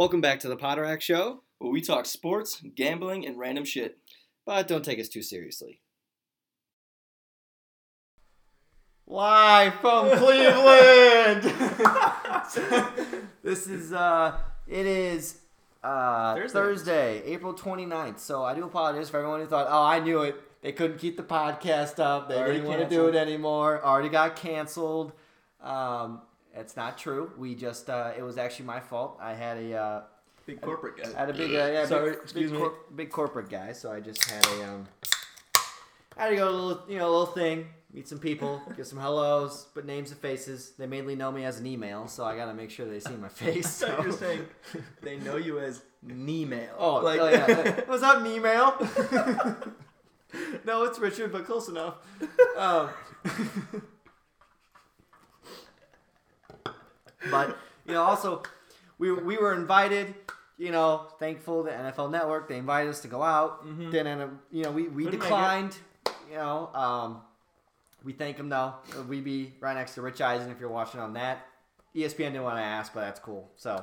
Welcome back to the Poterack Show, where we talk sports, gambling, and random shit. but don't take us too seriously. Live from Cleveland. this is uh it is uh Thursday. Thursday, April 29th. So I do apologize for everyone who thought, "Oh, I knew it. They couldn't keep the podcast up. They Already didn't want to do canceled. it anymore. Already got canceled." Um it's not true. We just uh it was actually my fault. I had a uh Big corporate guy. I had a big, uh, yeah, Sorry, big, excuse big, me. cor- big corporate guy, so I just had a um, I had to go to a little, you know, a little thing, meet some people, get some hellos, put names and faces. They mainly know me as an email, so I gotta make sure they see my face. I thought you were so- saying they know you as Nemail. Oh, like oh yeah. What's up, email? no, it's Richard, but close enough. Um, but you know, also we we were invited. You know, thankful the NFL Network. They invited us to go out. Mhm. Then, up- you know, we, we Couldn't declined. You know, um, we thank them though. We be right next to Rich Eisen if you're watching on that. ESPN didn't want to ask, but that's cool. So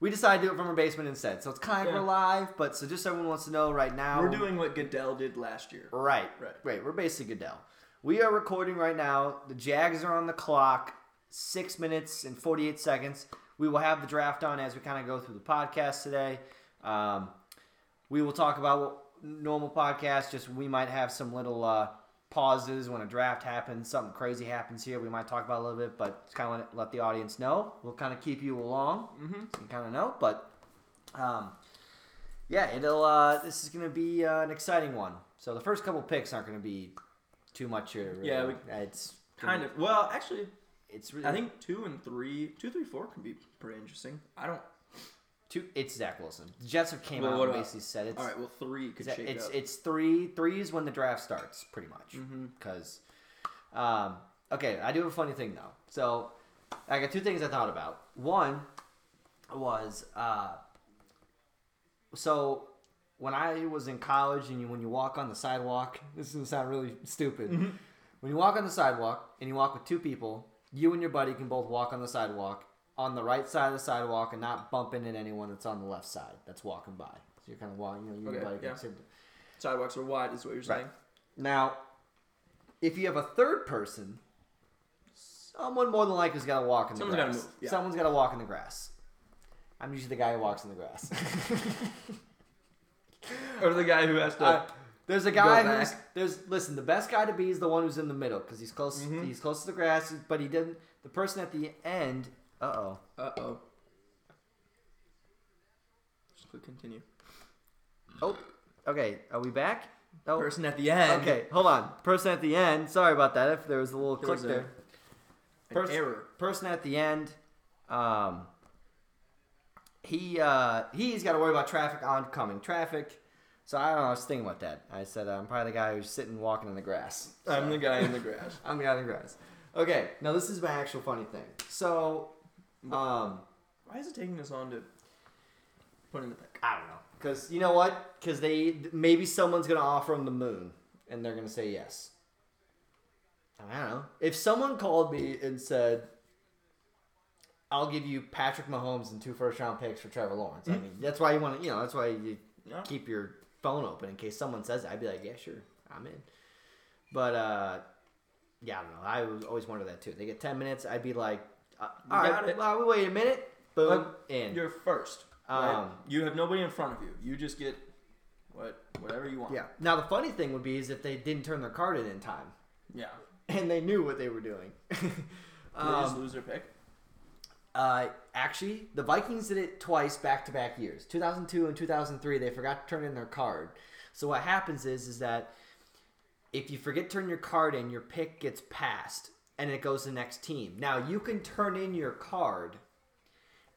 we decided to do it from our basement instead. So it's kind of Yeah. live, but so just so everyone wants to know right now, we're doing what Goodell did last year. right, Right. right. We're basically Goodell. We are recording right now. The Jags are on the clock. Six minutes and forty-eight seconds. We will have the draft on as we kind of go through the podcast today. Um, we will talk about normal podcast. Just we might have some little uh, pauses when a draft happens, something crazy happens here. We might talk about a little bit, but kind of let, the audience know. We'll kind of keep you along, Mm-hmm. so you kind of know. But um, yeah, it'll. Uh, this is gonna be uh, an exciting one. So the first couple picks aren't gonna be too much. Uh, Yeah, we- it's Kind of. Well, actually, It's really. I think two and three, two, three, four can be pretty interesting. I don't. two. It's Zach Wilson. The Jets have came Well, out what and about- basically said it's. All right. Well, three could shake it's up. it's three. Three is when the draft starts, pretty much. Because, um, okay, I do have a funny thing though. So, I got two things I thought about. One was uh, so when I was in college and you, when you walk on the sidewalk, this is gonna sound really stupid. When you walk on the sidewalk and you walk with two people, you and your buddy can both walk on the sidewalk on the right side of the sidewalk and not bump into anyone that's on the left side that's walking by. So you're kind of walking, you know, you and Okay, your buddy yeah. can sit. Sidewalks are wide, is what you're Right. saying. Now, if you have a third person, someone more than likely has got to walk in the Someone's gotta grass. move, yeah. Someone's got to walk in the grass. I'm usually the guy who walks in the grass. Or the guy who has to. Uh, there's a guy Go who's back. there's listen. The best guy to be is the one who's in the middle because he's close. Mhm. He's close to the grass, but he didn't. The person at the end. Uh oh. uh oh. Just click continue. Oh. Okay. Are we back? Oh. Person at the end. Okay. Hold on. Person at the end. Sorry about that. If there was a little There click there. An Pers- error. person at the end, um, he uh, he's got to worry about traffic, oncoming traffic. So I don't know. I was thinking about that. I said I'm probably the guy who's sitting walking in the grass. I'm the guy in the grass. I'm the guy in the grass. Okay. Now this is my actual funny thing. So, um, Why is it taking us on to put in the pick? I don't know. Cause you know what? Cause they maybe someone's gonna offer them the moon, and they're gonna say yes. I don't know. If someone called me and said, "I'll give you Patrick Mahomes and two first round picks for Trevor Lawrence," I mean, that's why you want to, you know, that's why you Yeah. keep your phone open in case someone says that. I'd be like, "Yeah, sure, I'm in." But uh, yeah, I don't know. I was- always wondered that too. They get ten minutes. I'd be like, uh, "All right, got it. well, wait a minute." Boom, Look, in. You're first. right? Um, you have nobody in front of you. You just get what whatever you want. Yeah. Now the funny thing would be is if they didn't turn their card in in time Yeah. and they knew what they were doing. Did they just um, lose their pick? Uh, actually, the Vikings did it twice back to back years. 2002 and 2003, they forgot to turn in their card. So what happens is is that if you forget to turn your card in, your pick gets passed and it goes to the next team. Now you can turn in your card,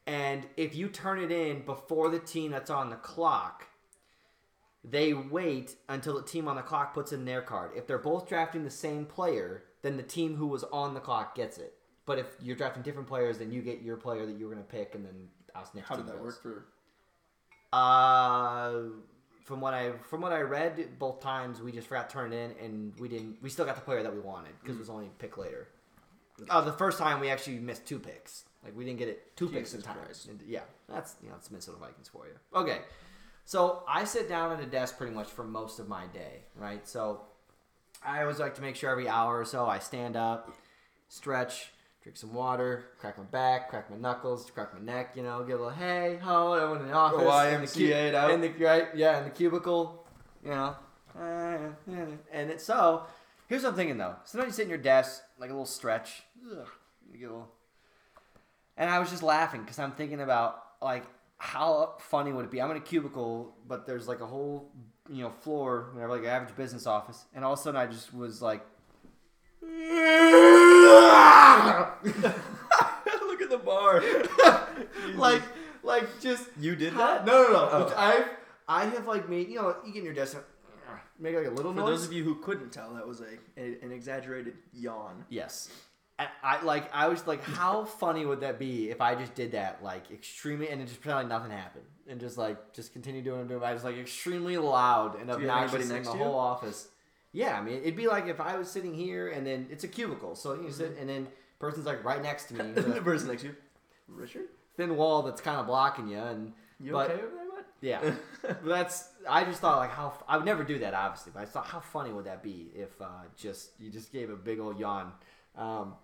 and if you turn it in before the team that's on the clock, they wait until the team on the clock puts in their card. If they're both drafting the same player, then the team who was on the clock gets it. But if you're drafting different players, then you get your player that you were going to pick, and then us next How did that goes. work for? Uh, from what I from what I read, both times we just forgot to turn it in, and we didn't. We still got the player that we wanted because it was only pick later. Uh, the first time we actually missed two picks. Like we didn't get it two picks in Jesus time. And, yeah, that's you know it's Minnesota Vikings for you. Okay, so I sit down at a desk pretty much for most of my day, right? So I always like to make sure every hour or so I stand up, stretch, drink some water, crack my back, crack my knuckles, crack my neck, you know, get a little hey ho, everyone in the office, in the cu- out. in the right, yeah, in the cubicle, you know, uh, and it's so. Here's what I'm thinking though. Sometimes you sit in your desk, like a little stretch, ugh, you get a little, and I was just laughing because I'm thinking about like how funny would it be? I'm in a cubicle, but there's like a whole you know floor, whatever, like an average business office, and all of a sudden I just was like. Look at the bar. like like just You did that? no no Oh. I I have like made you know you get in your desk make like a little For noise those of you who couldn't tell, that was a, a an exaggerated yawn. yes and I like I was like how funny would that be if I just did that like extremely and it just pretend like nothing happened and just like just continue doing it doing I was like extremely loud and obnoxious in the whole office yeah I mean it'd be like if I was sitting here and then it's a cubicle so you sit and then person's like right next to me with the person next to you, Richard. thin wall that's kind of blocking you and You But- okay over there, bud? Yeah, but that's. I just thought like how I would never do that obviously, but I thought how funny would that be if uh, just you just gave a big old yawn. Um,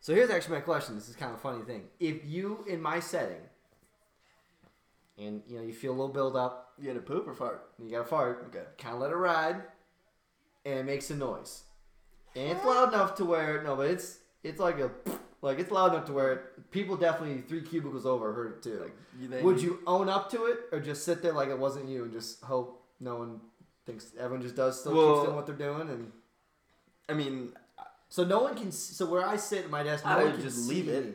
so here's actually my question. This is kind of a funny thing. If you in my setting, and you know you feel a little build up, You had a poop or fart? you got to fart. Okay. Kind of let it ride, and it makes a noise, and it's loud enough to where no, but it's it's like a like it's loud enough to where people definitely three cubicles over heard it too. Like, they, Would you own up to it or just sit there like it wasn't you and just hope no one thinks everyone just does still Well- keeps doing what they're doing and I mean, so no one can s- so where I sit at my desk no I one would can just see leave it. me.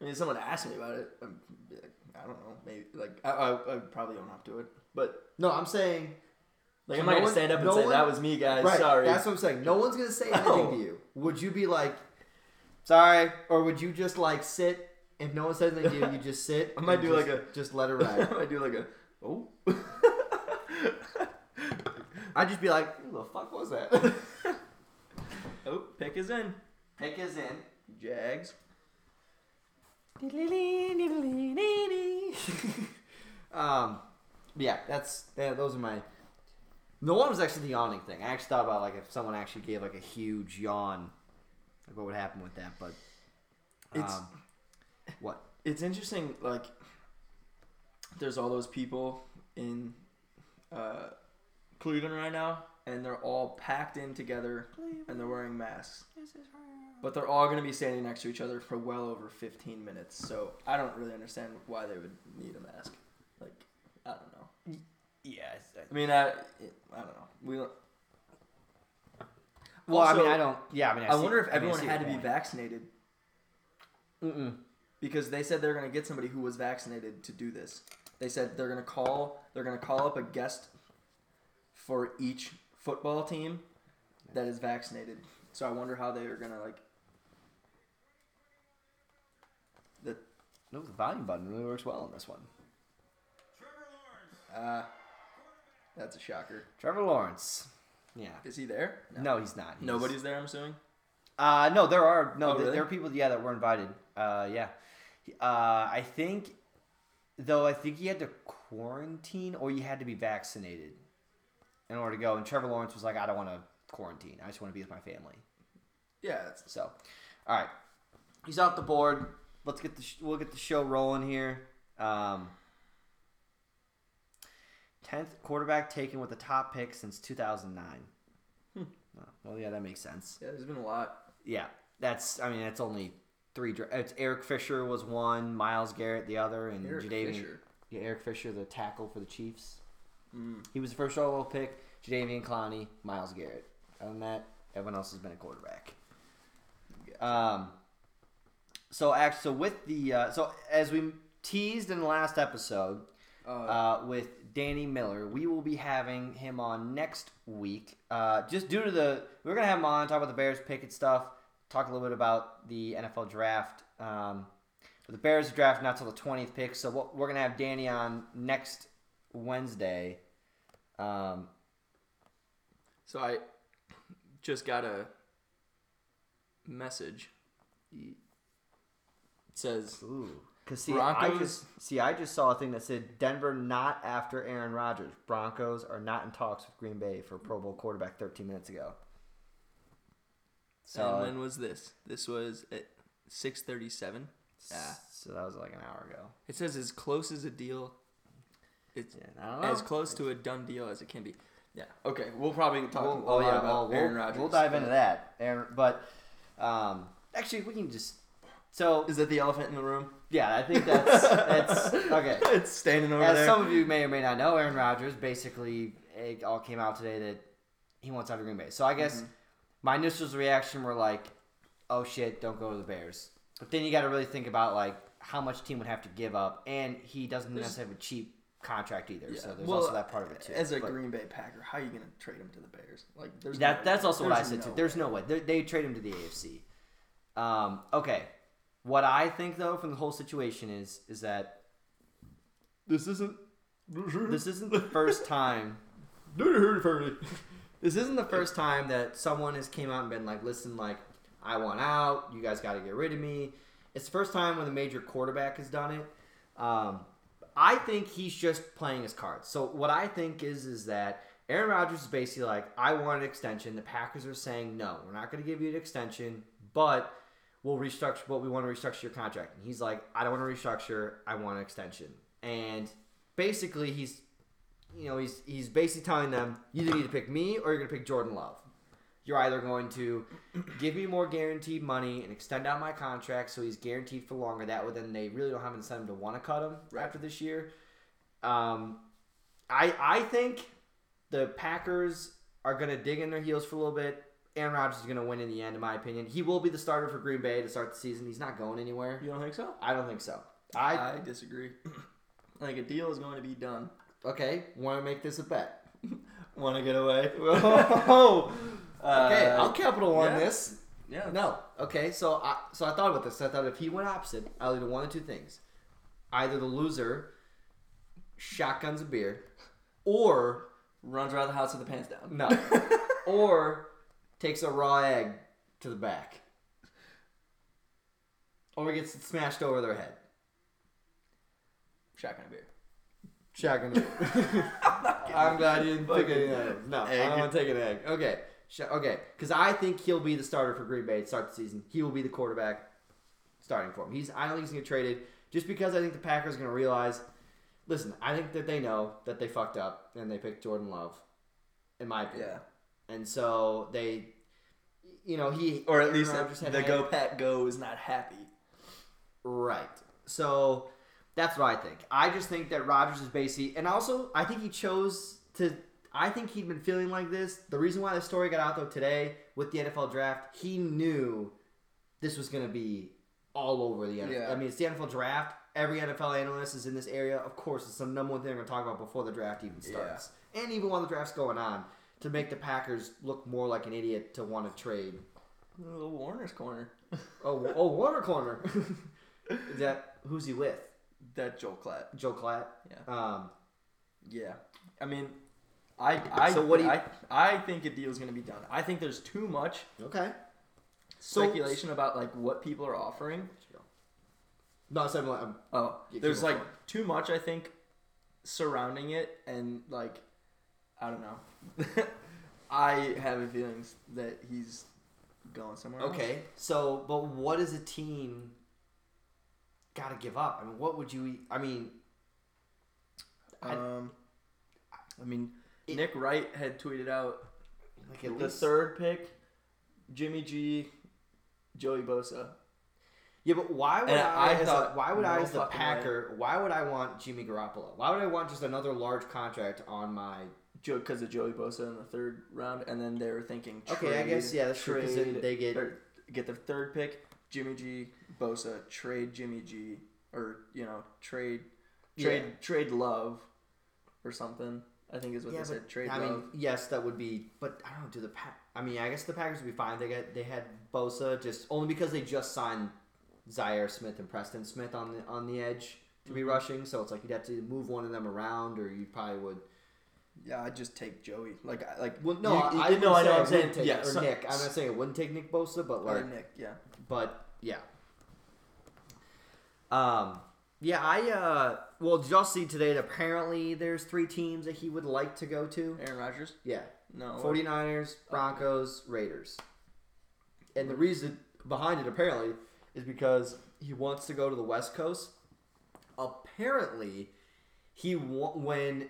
I mean, if someone asked me about it, I'd be like, I don't know, maybe like I, I, I'd probably own up to it. But No, I'm saying like, So I'm not no gonna one- stand up and no say one- that was me, guys. right. Sorry. That's what I'm saying. No one's gonna say anything No. to you. Would you be like, sorry, or would you just like sit? If no one says anything to you, you just sit. I might do just- like a just let it ride. I might do like a oh. I'd just be like, who the fuck was that? oh, pick is in. Pick is in. Jags. um, yeah, that's yeah, those are my. No one was actually the yawning thing. I actually thought about like if someone actually gave like a huge yawn, like what would happen with that. But It's- um, what? It's interesting. Like, there's all those people in uh, Cleveland right now, and they're all packed in together, and they're wearing masks. But they're all going to be standing next to each other for well over 15 minutes. So I don't really understand why they would need a mask. Like, I don't know. Yeah. I mean, I, I don't know. We don't. Well, I mean, I don't. Yeah, I mean, I, I see- wonder if I mean, I everyone had to your be vaccinated Mm-mm. because they said they're going to get somebody who was vaccinated to do this. They said they're going to call they're going to call up a guest for each football team that is vaccinated. So I wonder how they are going to like the No, the volume button really works well on this one. uh that's a shocker. Trevor Lawrence. Yeah. Is he there? No, he's not. He's- Nobody's there, I'm assuming. Uh, no, there are no. Oh, th- really? There are people, yeah, that were invited. Uh, yeah. Uh, I think, though, I think you had to quarantine or you had to be vaccinated in order to go. And Trevor Lawrence was like, I don't want to quarantine. I just want to be with my family. Yeah, that's So, all right, he's off the board. Let's get the sh- we'll get the show rolling here. Um, tenth quarterback taken with the top pick since two thousand nine. Hmm. Well, yeah, that makes sense. yeah, there's been a lot. Yeah, that's. I mean, it's only three. It's Eric Fisher was one, Myles Garrett the other, and Eric Jadeveon. Fisher. Yeah, Eric Fisher, the tackle for the Chiefs. Mm. He was the first overall pick. Jadeveon Clowney, Myles Garrett. Other than that, everyone else has been a quarterback. Um. So actually, so with the uh, so as we teased in the last episode, Uh, uh, with Danny Miller. We will be having him on next week. Uh, just due to the, we're gonna have him on talk about the Bears picket stuff, talk a little bit about the NFL draft. Um, but the Bears draft not till the twentieth pick, so what, we're gonna have Danny on next Wednesday. Um, So I just got a message says Ooh. Cause see, I just see, I just saw a thing that said Denver not after Aaron Rodgers. Broncos are not in talks with Green Bay for Pro Bowl quarterback 13 minutes ago. So, and when was this? This was at six thirty seven. Yeah. so that was like an hour ago. It says as close as a deal. It's Yeah, I don't know. as close to a done deal as it can be. Yeah. Okay. We'll probably talk We'll, a oh lot yeah, about well, we'll, Aaron Rodgers. we'll dive into that. Aaron, but um, actually, we can just. So Is that the elephant in the room? Yeah, I think that's that's okay. it's standing over As there. some of you may or may not know, Aaron Rodgers basically it all came out today that he wants out of Green Bay. So I guess Mhm. my initial reaction were like, "Oh shit, don't go to the Bears." But then you got to really think about like how much team would have to give up, and he doesn't There's- necessarily have a cheap contract either. Yeah. So there's Well, also that part of it too. As a But Green Bay Packer, how are you going to trade him to the Bears? Like, there's that no- that's also what I said no too. There's no way they, they trade him to the AFC. Um, okay, what I think though from the whole situation is is that This isn't. this isn't the first time this isn't the first time that someone has came out and been like, listen, like, I want out. You guys got to get rid of me. It's the first time when a major quarterback has done it. Um, I think he's just playing his cards. So what I think is is that Aaron Rodgers is basically like, I want an extension. The Packers are saying, no, we're not going to give you an extension, but we'll restructure. But we want to restructure your contract. And he's like, I don't want to restructure. I want an extension. And basically, he's you know, he's he's basically telling them you either need to pick me or you're gonna pick Jordan Love. You're either going to give me more guaranteed money and extend out my contract so he's guaranteed for longer. That way, then they really don't have incentive to want to cut him after this year. Um, I I think the Packers are gonna dig in their heels for a little bit. Aaron Rodgers is gonna win in the end, in my opinion. He will be the starter for Green Bay to start the season. He's not going anywhere. You don't think so? I don't think so. I I disagree. like, a deal is going to be done. okay. Want to make this a bet? Want to get away? Oh, okay. Uh, I'll capital on yeah. this. Yeah. No. Okay. So I so I thought about this. I thought if he went opposite, I'll do one of two things: either the loser shotguns a beer, or Runs around the house with the pants down. no, or takes a raw egg to the back, or gets smashed over their head. Shotgun beer. Shotgun beer. I'm glad you didn't pick any of. No, I Egg. don't want to take an egg. Okay. Okay. Because I think he'll be the starter for Green Bay to start the season. He will be the quarterback starting for him. He's. I don't think he's going to get traded just because I think the Packers are going to realize. Listen, I think that they know that they fucked up and they picked Jordan Love, in my opinion. Yeah. And so they, you know, he Or at least the, the Go Pack Go is not happy. Right. So that's what I think. I just think that Rodgers is basically, and also I think he chose to. I think he'd been feeling like this. The reason why the story got out though today with the NFL draft, he knew this was going to be all over the NFL. Yeah. I mean, it's the NFL draft. Every NFL analyst is in this area. Of course, it's the number one thing we're going to talk about before the draft even starts, and even while the draft's going on, to make the Packers look more like an idiot to want to trade. Little Warner's corner. Oh, oh, Warner Corner. is that who's he with? That Joel Klatt. Joe Klatt. Yeah. Um, Yeah. I mean, I I So what do you- I, I think a deal is gonna be done. I think there's too much okay. So- speculation about like what people are offering. No, so I'm, I'm, Oh, there's like too much I think surrounding it, and like I don't know. I have a feeling that he's going somewhere. else. okay. So, but what does a team got to give up? I mean, what would you? I mean, I- Um, I mean, It- Nick Wright had tweeted out like the least third pick, Jimmy G, Joey Bosa. Yeah, but why would And I? I as a- thought, why would I, as the Packer? Why would I want Jimmy Garoppolo? Why would I want just another large contract on my? Because of Joey Bosa in the third round, and then they were thinking. Okay, I guess yeah, that's true. Because trade- they get get the third pick, Jimmy G, Bosa, trade Jimmy G, or you know, trade, trade, Yeah. trade Love, or something. I think is what Yeah, they but, said. Trade I Love. mean, yes, that would be, but I don't know. Do the pack? I mean, I guess the Packers would be fine. They got they had Bosa just only because they just signed Zaire Smith and Preston Smith on the on the edge to be Mhm. rushing. So it's like you'd have to move one of them around, or you probably would. Yeah, I just take Joey. Like, I- like Well, no, you- I, you- I no, I know. I'm saying take, yeah, or so- Nick. I'm not saying it wouldn't take Nick Bosa, but or like, Nick. Yeah. but yeah. Um, yeah, I uh, well, did y'all see today that apparently there's three teams that he would like to go to? Aaron Rodgers? Yeah, No. 49ers, Broncos, Raiders. And the reason behind it apparently is because he wants to go to the West Coast. Apparently, he wa- when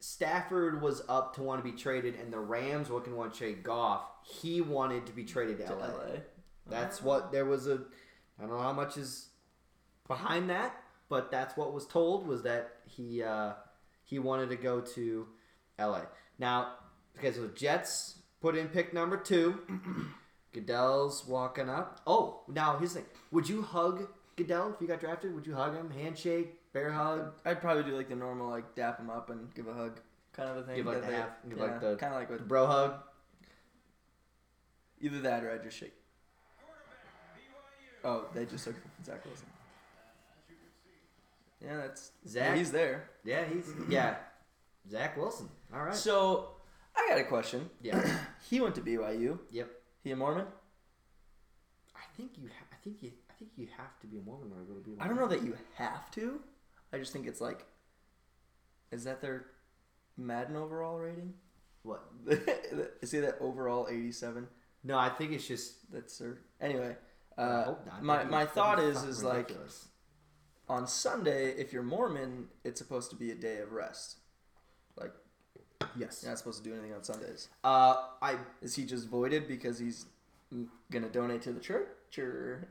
Stafford was up to want to be traded and the Rams were looking to want to trade Goff, he wanted to be traded to, To LA. LA. That's what there was a I don't know how much is behind that, but that's what was told was that he uh, he wanted to go to LA. Now, okay, so the Jets put in pick number two. Goodell's walking up. Oh, now here's the thing: Would you hug Goodell if you got drafted? Would you hug him? Handshake, bear hug. I'd probably do like the normal, like dap him up and give a hug kind of a thing. Give, like, the half- give, like, the- kind of like The bro hug. either that or I just shake. Oh, they just took Zach Wilson. Yeah, that's Zach? yeah, he's there. Yeah, he's yeah. Zach Wilson. All right. So I got a question. Yeah. He went to BYU. yep. He a Mormon? I think you. Ha- I think you. I think you have to be a Mormon or go to be. I don't know that you have to. I just think it's like, is that their Madden overall rating? What? Is he that overall eighty-seven? No, I think it's just. That's their anyway. Uh, my my thought is is like on Sunday, if you're Mormon, it's supposed to be a day of rest. Like yes. you're not supposed to do anything on Sundays. Uh, I Is he just voided because he's mm, gonna donate to the church, or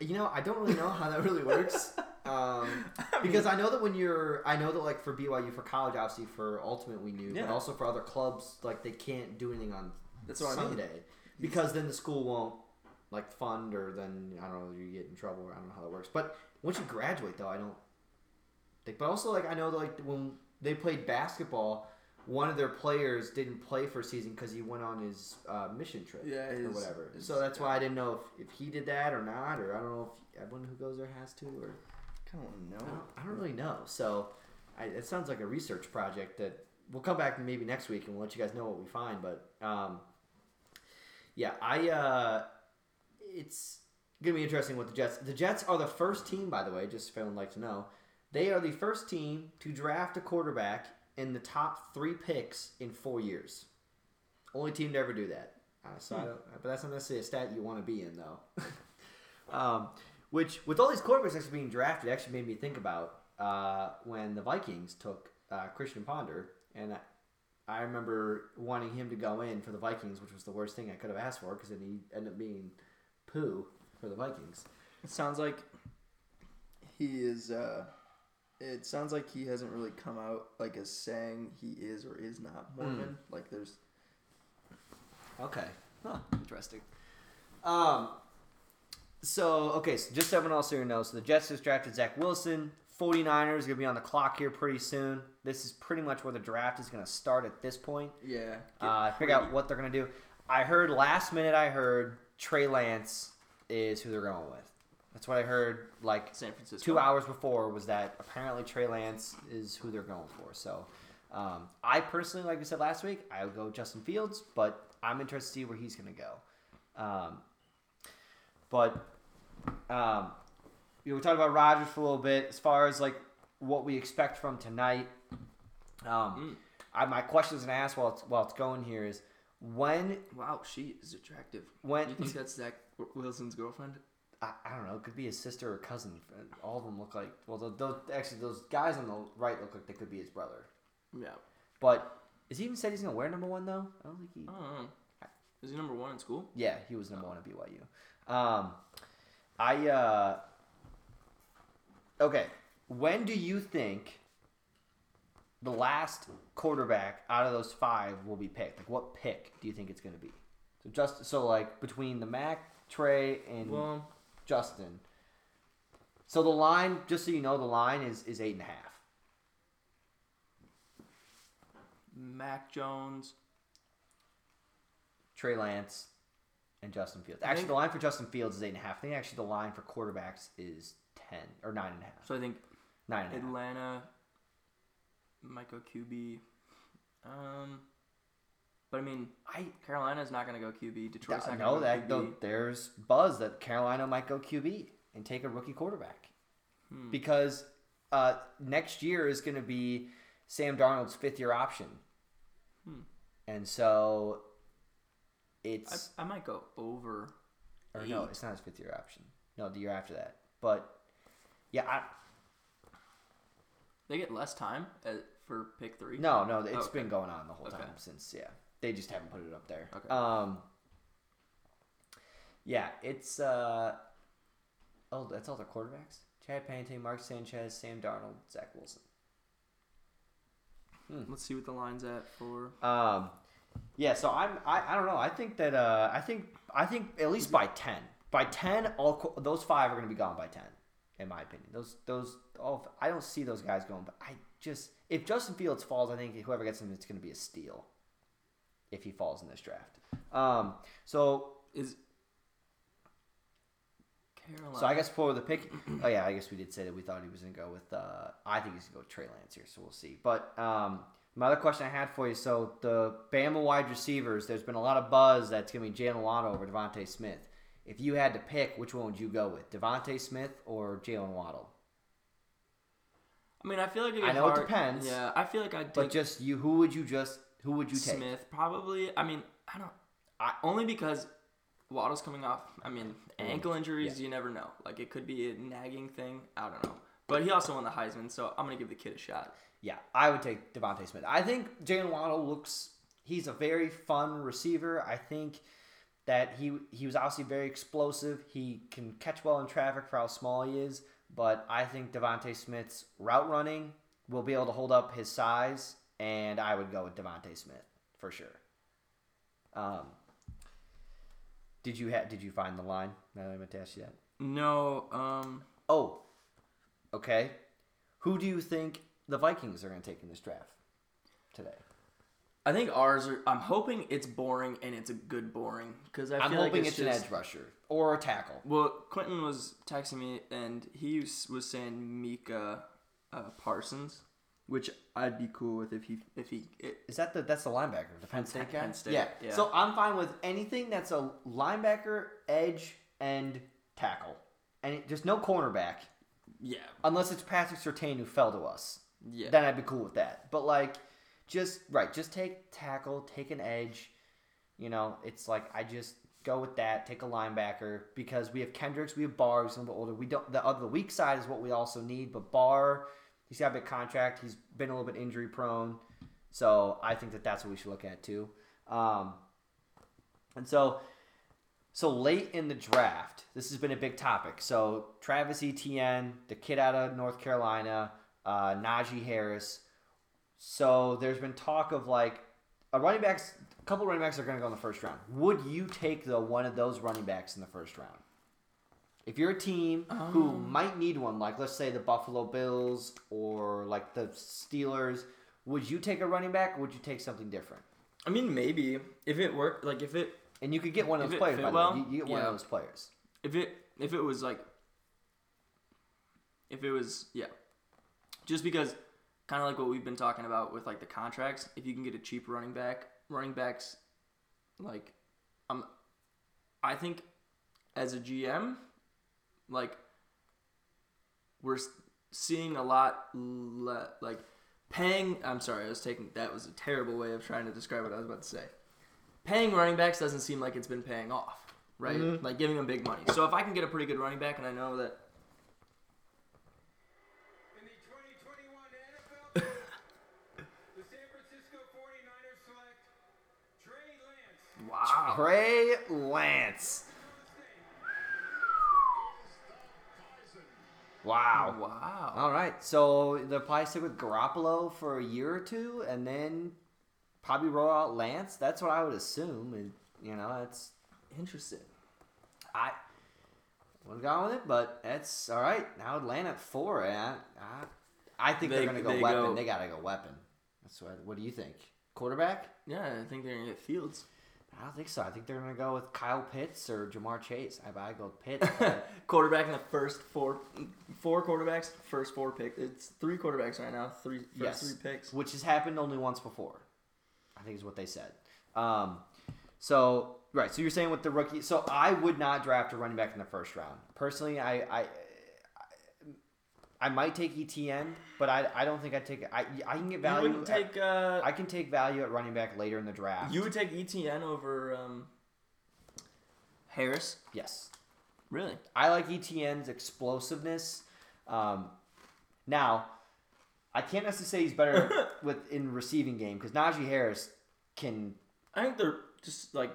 you know I don't really know how that really works. Um, because I know that when you're, I know that like for BYU for college, obviously for Ultimate we knew, Yeah. but also for other clubs, like they can't do anything on That's what I mean. Sunday because then the school won't like fund or then I don't know you get in trouble or I don't know how that works. But once you graduate though, I don't think. But also like I know that like when they played basketball, one of their players didn't play for a season because he went on his uh, mission trip Yeah, or his- whatever. his- so that's why I didn't know if, if he did that or not, or I don't know if everyone who goes there has to, or of want to I don't, I don't really know. So I, it sounds like a research project that we'll come back maybe next week and we'll let you guys know what we find. But um, yeah, I uh, it's gonna be interesting with the Jets. The Jets are the first team, by the way, just if anyone would like to know. They are the first team to draft a quarterback in the top three picks in four years. Only team to ever do that. Uh, so I but that's not necessarily a stat you want to be in, though. um, which, with all these quarterbacks actually being drafted, actually made me think about uh, when the Vikings took uh, Christian Ponder, and I, I remember wanting him to go in for the Vikings, which was the worst thing I could have asked for because then he ended up being poo for the Vikings. It sounds like he is. uh It sounds like he hasn't really come out like as saying he is or is not Mormon. Like there's Okay. Huh. Interesting. Um. So okay, so just so everyone else here knows, so the Jets just drafted Zach Wilson. 49ers gonna be on the clock here pretty soon. This is pretty much where the draft is gonna start at this point. yeah. Uh, figure out what they're gonna do. I heard last minute. I heard Trey Lance is who they're going with. That's what I heard. Like San Francisco. two hours before was that apparently Trey Lance is who they're going for. So, um, I personally, like we said last week, I would go Justin Fields, but I'm interested to see where he's going to go. Um, but um, you know, we talked about Rodgers for a little bit as far as like what we expect from tonight. Um, I, my question is going to ask while it's, while it's going here is when Wow, she is attractive. when You think that's Zach Wilson's girlfriend? I, I don't know. It could be his sister or cousin. All of them look like. Well, those, actually those guys on the right look like they could be his brother. Yeah. But is he even said he's gonna wear number one though? I don't think he. I don't know. Is he number one in school? Yeah, he was number one at BYU. Um, I uh. Okay, when do you think the last quarterback out of those five will be picked? Like, what pick do you think it's gonna be? So just so like between the Mac, Trey, and Well, Justin. So the line, just so you know, the line is is eight and a half. Mac Jones. Trey Lance and Justin Fields. Actually, think- the line for Justin Fields is eight and a half. I think actually the line for quarterbacks is ten or nine and a half. So I think Nine and a half. Atlanta, Michael QB. Um, but I mean, I Carolina's not going to go QB. Detroit's I not know going that to go though, QB. there's buzz that Carolina might go QB and take a rookie quarterback. Hmm. because uh, next year is going to be Sam Darnold's fifth year option, Hmm. and so it's I might go over. or no, it's not his fifth year option. No, the year after that. But yeah, I, They get less time at, for pick three. no, no, it's Oh, okay. been going on the whole Okay. time since yeah. They just haven't put it up there. Okay. Um. Yeah, it's uh. Oh, that's all the quarterbacks. Chad Pennington, Mark Sanchez, Sam Darnold, Zach Wilson. Let's see what the line's at for. Um, yeah, so I'm I, I don't know. I think that uh, I think I think at least by ten, by ten, all those five are going to be gone by ten, in my opinion. Those those all I don't see those guys going, but I just if Justin Fields falls, I think whoever gets him, it's going to be a steal. If he falls in this draft, um, so Is Carolina? so I guess for the pick, oh yeah, I guess we did say that we thought he was going to go with. Uh, I think he's going to go with Trey Lance here, so we'll see. But um, my other question I had for you, so the Bama wide receivers, there's been a lot of buzz that's going to be Jalen Waddle over DeVonta Smith. If you had to pick, which one would you go with, DeVonta Smith or Jalen Waddle? I mean, I feel like I know it depends. Yeah, I feel like I'd But just you, who would you just who would you take? Smith probably. I mean, I don't. I- only because Waddle's coming off. I mean, mm. ankle injuries. You never know. Like it could be a nagging thing. I don't know. But he also won the Heisman, so I'm gonna give the kid a shot. Yeah, I would take DeVonta Smith. I think Jalen Waddle looks he's a very fun receiver. I think that he he was obviously very explosive. He can catch well in traffic for how small he is, but I think DeVonta Smith's route running will be able to hold up his size, and I would go with DeVonta Smith for sure. Um, did you ha- did you find the line? Now that I meant to ask you that. No, um, Oh, okay. Who do you think the Vikings are going to take in this draft today? I think ours are. I'm hoping it's boring and it's a good boring because I I'm feel hoping it's, it's, an edge rusher or a tackle. Well, Quentin was texting me and he was was saying Micah uh, Parsons, which I'd be cool with if he if he it, Is that the that's the linebacker, the Penn State guy? Penn State, yeah. yeah. So I'm fine with anything that's a linebacker, edge, and tackle, and it, just no cornerback yeah unless it's Patrick Surtain who fell to us. yeah Then I'd be cool with that. But like, just right, just take tackle, take an edge. You know, it's like I just go with that. Take a linebacker because we have Kendricks, we have Barr, who's a little bit older. We don't the other the weak side is what we also need. But Barr, he's got a big contract. He's been a little bit injury prone, so I think that that's what we should look at too. Um, and so, so late in the draft, this has been a big topic. So Travis Etienne, the kid out of North Carolina, uh, Najee Harris. So there's been talk of like a running backs. A couple running backs are going to go in the first round. Would you take the one of those running backs in the first round? If you're a team who might need one, like let's say the Buffalo Bills or like the Steelers, would you take a running back? or Would you take something different? I mean maybe if it worked like if it And you could get one of those players. By the well, way. You, you get one of those players. if it if it was like if it was yeah just because kind of like what we've been talking about with like the contracts if you can get a cheap running back running backs like um i think as a gm like we're seeing a lot le- like paying i'm sorry i was taking that was a terrible way of trying to describe what i was about to say. Paying running backs doesn't seem like it's been paying off, right? Mm-hmm. Like giving them big money. So if I can get a pretty good running back, and I know that In the 2021 NFL Draft, the San Francisco 49ers select Trey Lance. wow, Trey Lance. Wow. wow, All right. So they'll probably stick with Garoppolo for a year or two, and then probably roll out Lance. That's what I would assume. And you know, that's interesting. I would have gone with it, but that's all right. Now Atlanta at four. And I, I, I think they, are going to go they weapon. go- They got to go weapon. That's what. What do you think? Quarterback? Yeah, I think they're gonna get Fields. I don't think so. I think they're going to go with Kyle Pitts or Ja'Marr Chase. I, I go with Pitts. Quarterback in the first four, four quarterbacks, first four picks. It's three quarterbacks right now. Three first Yes. three picks. which has happened only once before. I think is what they said. Um, so right, so you're saying with the rookie. So I would not draft a running back in the first round. Personally, I, I, I I might take Etienne, but I, I don't think I'd take I I can get You value. wouldn't at- take. Uh, I can take value at running back later in the draft. you would take Etienne over um, Harris. yes. Really? I like Etienne's explosiveness. Um, now, I can't necessarily say he's better with in receiving game because Najee Harris can. I think they're just like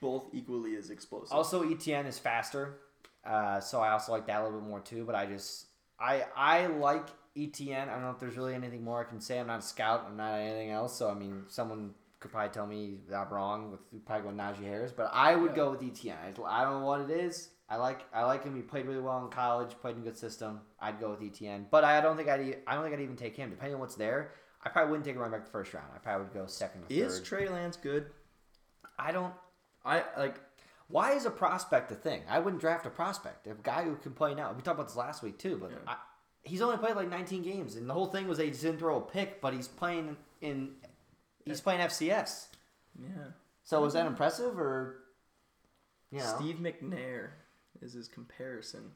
both equally as explosive. Also, Etienne is faster, uh, so I also like that a little bit more too. But I just I I like Etienne. I don't know if there's really anything more I can say. I'm not a scout. I'm not anything else. So I mean, someone could probably tell me that I'm wrong with probably going Najee Harris, but I would Yeah. go with Etienne. I, I don't know what it is. I like I like him. He played really well in college. Played in a good system. I'd go with Etienne, but I don't think I'd I don't think I'd even take him. Depending on what's there, I probably wouldn't take a running back the first round. I probably would go second or is third. Trey Lance good? I don't. I like. Why is a prospect a thing? I wouldn't draft a prospect. A guy who can play now. We talked about this last week too, but Yeah. I, he's only played like 19 games, and the whole thing was they just didn't throw a pick, but he's playing in he's playing FCS. Yeah. So was that impressive or you know? Steve McNair is his comparison.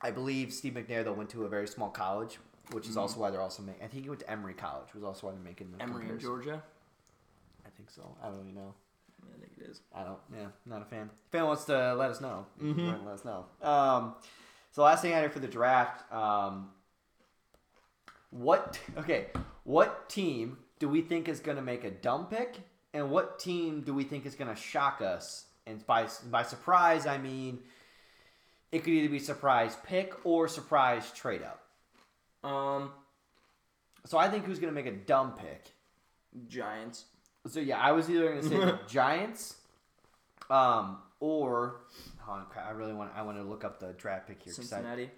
I believe Steve McNair though went to a very small college, which is Mhm. also why they're also making. I think he went to Emory College, was also why they're making the Emory in. Georgia. I think so. I don't really know. I it is. I don't. Yeah, not a fan. If anyone wants to let us know, Mhm. and let us know. Um, so last thing I had for the draft. Um, what? Okay, what team do we think is going to make a dumb pick, and what team do we think is going to shock us? And by by surprise, I mean it could either be surprise pick or surprise trade up. Um, So I think who's going to make a dumb pick? Giants. So yeah, I was either going to say Giants, um, or on, I really want I want to look up the draft pick here. I- Cincinnati.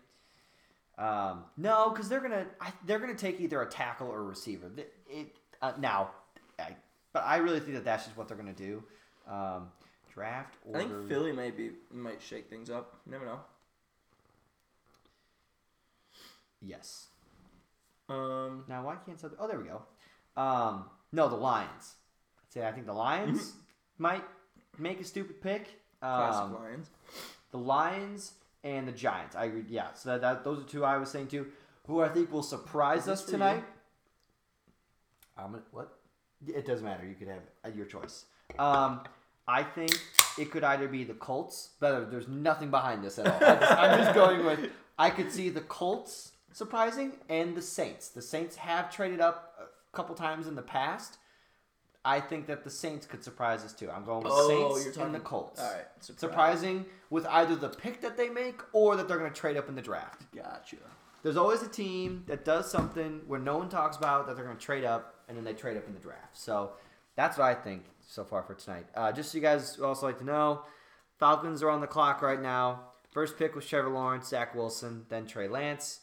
um, no, because they're gonna I, they're gonna take either a tackle or a receiver. It, it uh, now, I, but I really think that that's just what they're gonna do. Um, draft I think Philly maybe might shake things up. You never know. Yes. Um, Now why can't something? Oh, there we go. Um, no, the Lions. Say I think the Lions might make a stupid pick. classic Um, Lions. the Lions and the Giants. I agree. Yeah, so that, that those are two I was saying too. Who I think will surprise us tonight. I'm gonna, what? It doesn't matter. You could have uh, your choice. Um, I think it could either be the Colts, but there's nothing behind this at all. I just, I'm just going with. I could see the Colts surprising and the Saints. The Saints have traded up a couple times in the past. I think that the Saints could surprise us too. I'm going with Oh, Saints talking and the Colts All right, surprise. surprising with either the pick that they make or that they're going to trade up in the draft. Gotcha. There's always a team that does something where no one talks about that they're going to trade up and then they trade up in the draft. So that's what I think so far for tonight. Uh, just so you guys also like to know, Falcons are on the clock right now. First pick was Trevor Lawrence, Zach Wilson, then Trey Lance.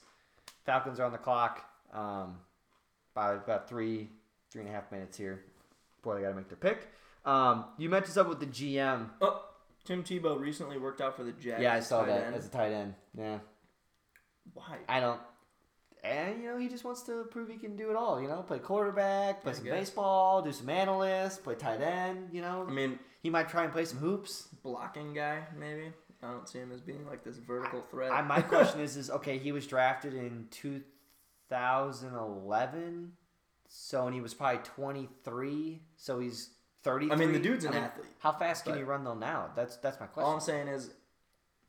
Falcons are on the clock. Um, by about three, three and a half minutes here before they got to make their pick. Um, you mentioned something with the GM. Oh, Tim Tebow recently worked out for the Jags. Yeah, I saw that end. as a tight end. Yeah, Why? I don't. And you know, he just wants to prove he can do it all. You know, play quarterback, play I some guess. baseball, do some analyst, play tight end. You know, I mean, he might try and play some hoops. blocking guy maybe. I don't see him as being like this vertical threat. I, my question is, is okay? He was drafted in 2011, so and he was probably 23. So he's 33. I mean, the dude's an I mean, athlete. How fast can he run though? Now that's that's my question. All. I'm saying is,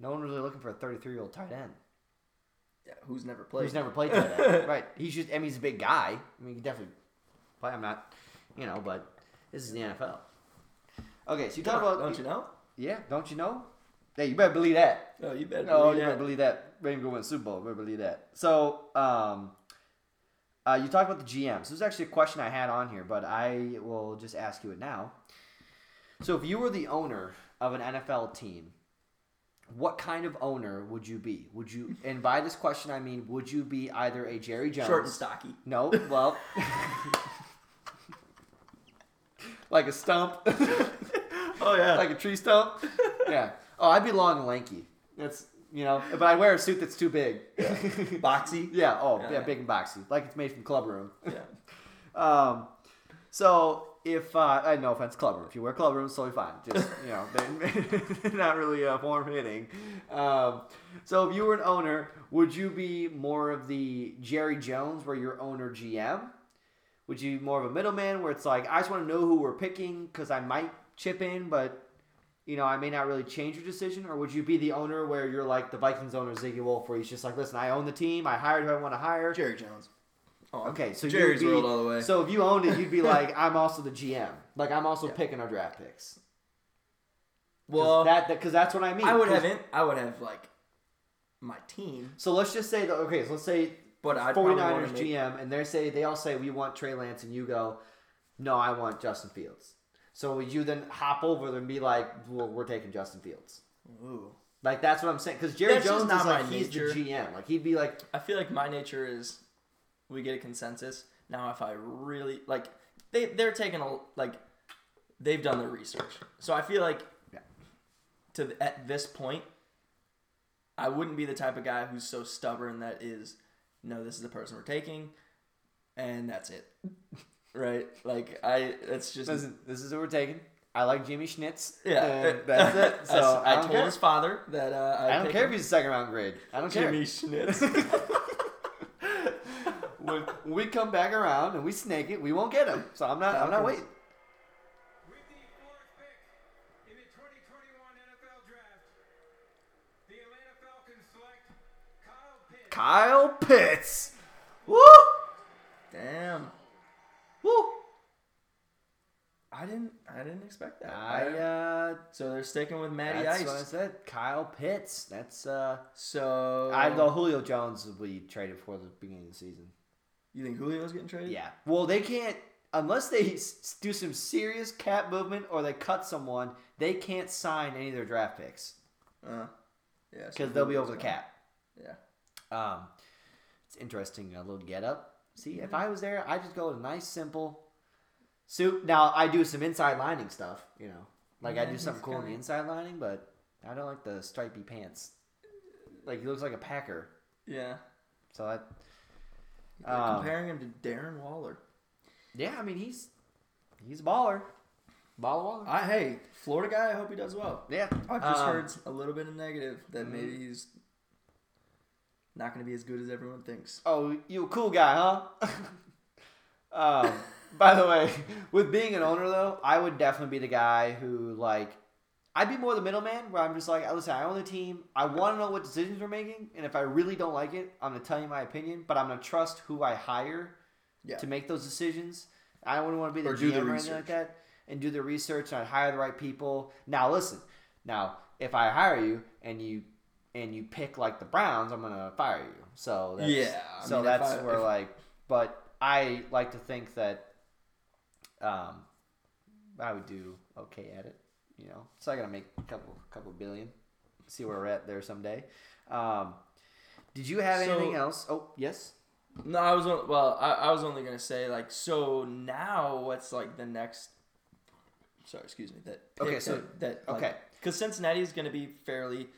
no one really looking for a 33 year old tight end. yeah, who's never played? Who's never played tight end. right. He's just, I mean, he's a big guy. I mean, he can definitely play. I'm not, you know, but this is the NFL. Okay, so you talk about. don't you know? Yeah, don't you know? Hey, you better believe that. Oh, you better. Oh, believe you that. better believe that. Ravens go win Super Bowl. You better believe that. So, um, uh, you talked about the GMs. This is actually a question I had on here, but I will just ask you it now. So, if you were the owner of an NFL team, what kind of owner would you be? Would you, and by this question I mean, would you be either a Jerry Jones? Short and stocky. No, well, like a stump, Oh yeah. like a tree stump. Yeah. Oh, I'd be long and lanky. That's you know, but I wear a suit that's too big. boxy. Yeah. Oh, yeah. Yeah. big and boxy, like it's made from club room. Yeah. Um, so if uh, uh, no offense, club room. If you wear club room, it's totally fine. Just you know, they're not really uh, form hitting. Um, so if you were an owner, would you be more of the Jerry Jones, where you're owner GM? Would you be more of a middleman, where it's like I just want to know who we're picking because I might chip in, but you know I may not really change your decision? Or would you be the owner where you're like the Vikings owner Zygi Wilf, where he's just like, listen, I own the team, I hired who I want to hire. Jerry Jones. Oh, Okay, so Jerry's be, world all the way. So if you owned it, you'd be like, I'm also the GM. Like I'm also Yeah. picking our draft picks. well, that because that's what I mean. I would 'Cause- have in, I would have like my team, So let's just say that okay. So let's say but I'd 49ers wanna make- GM, and they say they all say we want Trey Lance, and you go, no, I want Justin Fields. So would you then hop over and be like, well, we're taking Justin Fields? Ooh. Like that's what I'm saying. Because Jerry That's Jones not is like he's nature. the GM. Like he'd be like, I feel like my nature is we get a consensus. Now if I really like they they're taking a like they've done their research. So I feel like Yeah. to th- at this point I wouldn't be the type of guy who's so stubborn that is no this is the person we're taking and that's it. right? Like I it's just listen, this is who we're taking. I like Jimmy Schnitz. yeah, and that's it. So I, I, I told care. his father that uh, I don't pick care if he's a second round grade. I don't care. Jimmy Schnitz. when when we come back around and we snake it, we won't get him. So I'm not. I'm not waiting. With the fourth pick in the 2021 NFL Draft, the Atlanta Falcons select Kyle Pitts. Kyle Pitts. Woo! Damn. Woo! I didn't I didn't expect that. I uh, So they're sticking with Matty that's Ice. what I said. Kyle Pitts. That's uh. So I know Julio Jones will be traded for the beginning of the season. You think Julio's getting traded? Yeah. Well, they can't unless they do some serious cap movement or they cut someone. They can't sign any of their draft picks Uh, yeah. so because they'll be over the cap. Yeah. Um, it's interesting. A little get up. See, if I was there, I'd just go with a nice, simple suit. Now, I do some inside lining stuff, you know. Like, I do something cool in the inside lining, but I don't like the stripy pants. Like, he looks like a Packer. Yeah. So, I, Um, comparing him to Darren Waller. yeah, I mean, he's he's a baller. Baller Waller. I hey, Florida guy. I hope he does well. Yeah. I've just Um, heard a little bit of negative that Mhm. maybe he's not going to be as good as everyone thinks. Oh, you a cool guy, huh? um, by the way, with being an owner though, I would definitely be the guy who like I'd be more the middleman where I'm just like, listen, I own the team. I want to know what decisions we're making, and if I really don't like it, I'm gonna tell you my opinion. But I'm gonna trust who I hire Yeah. to make those decisions. I wouldn't want to be the Or GM do the or anything like that, and do the research and I'd hire the right people. Now listen, now if I hire you and you and you pick like the Browns, I'm gonna fire you. So that's, Yeah, I so mean, that's I- where like, but I like to think that um, I would do okay at it. You know, so I gotta make a couple couple billion. See where we're at there someday. Um, did you have So- anything else? Oh yes. No, I was well. I, I was only gonna say like so now. What's like the next? Sorry, excuse me. That Okay, so- that, that okay. because Cincinnati is gonna be fairly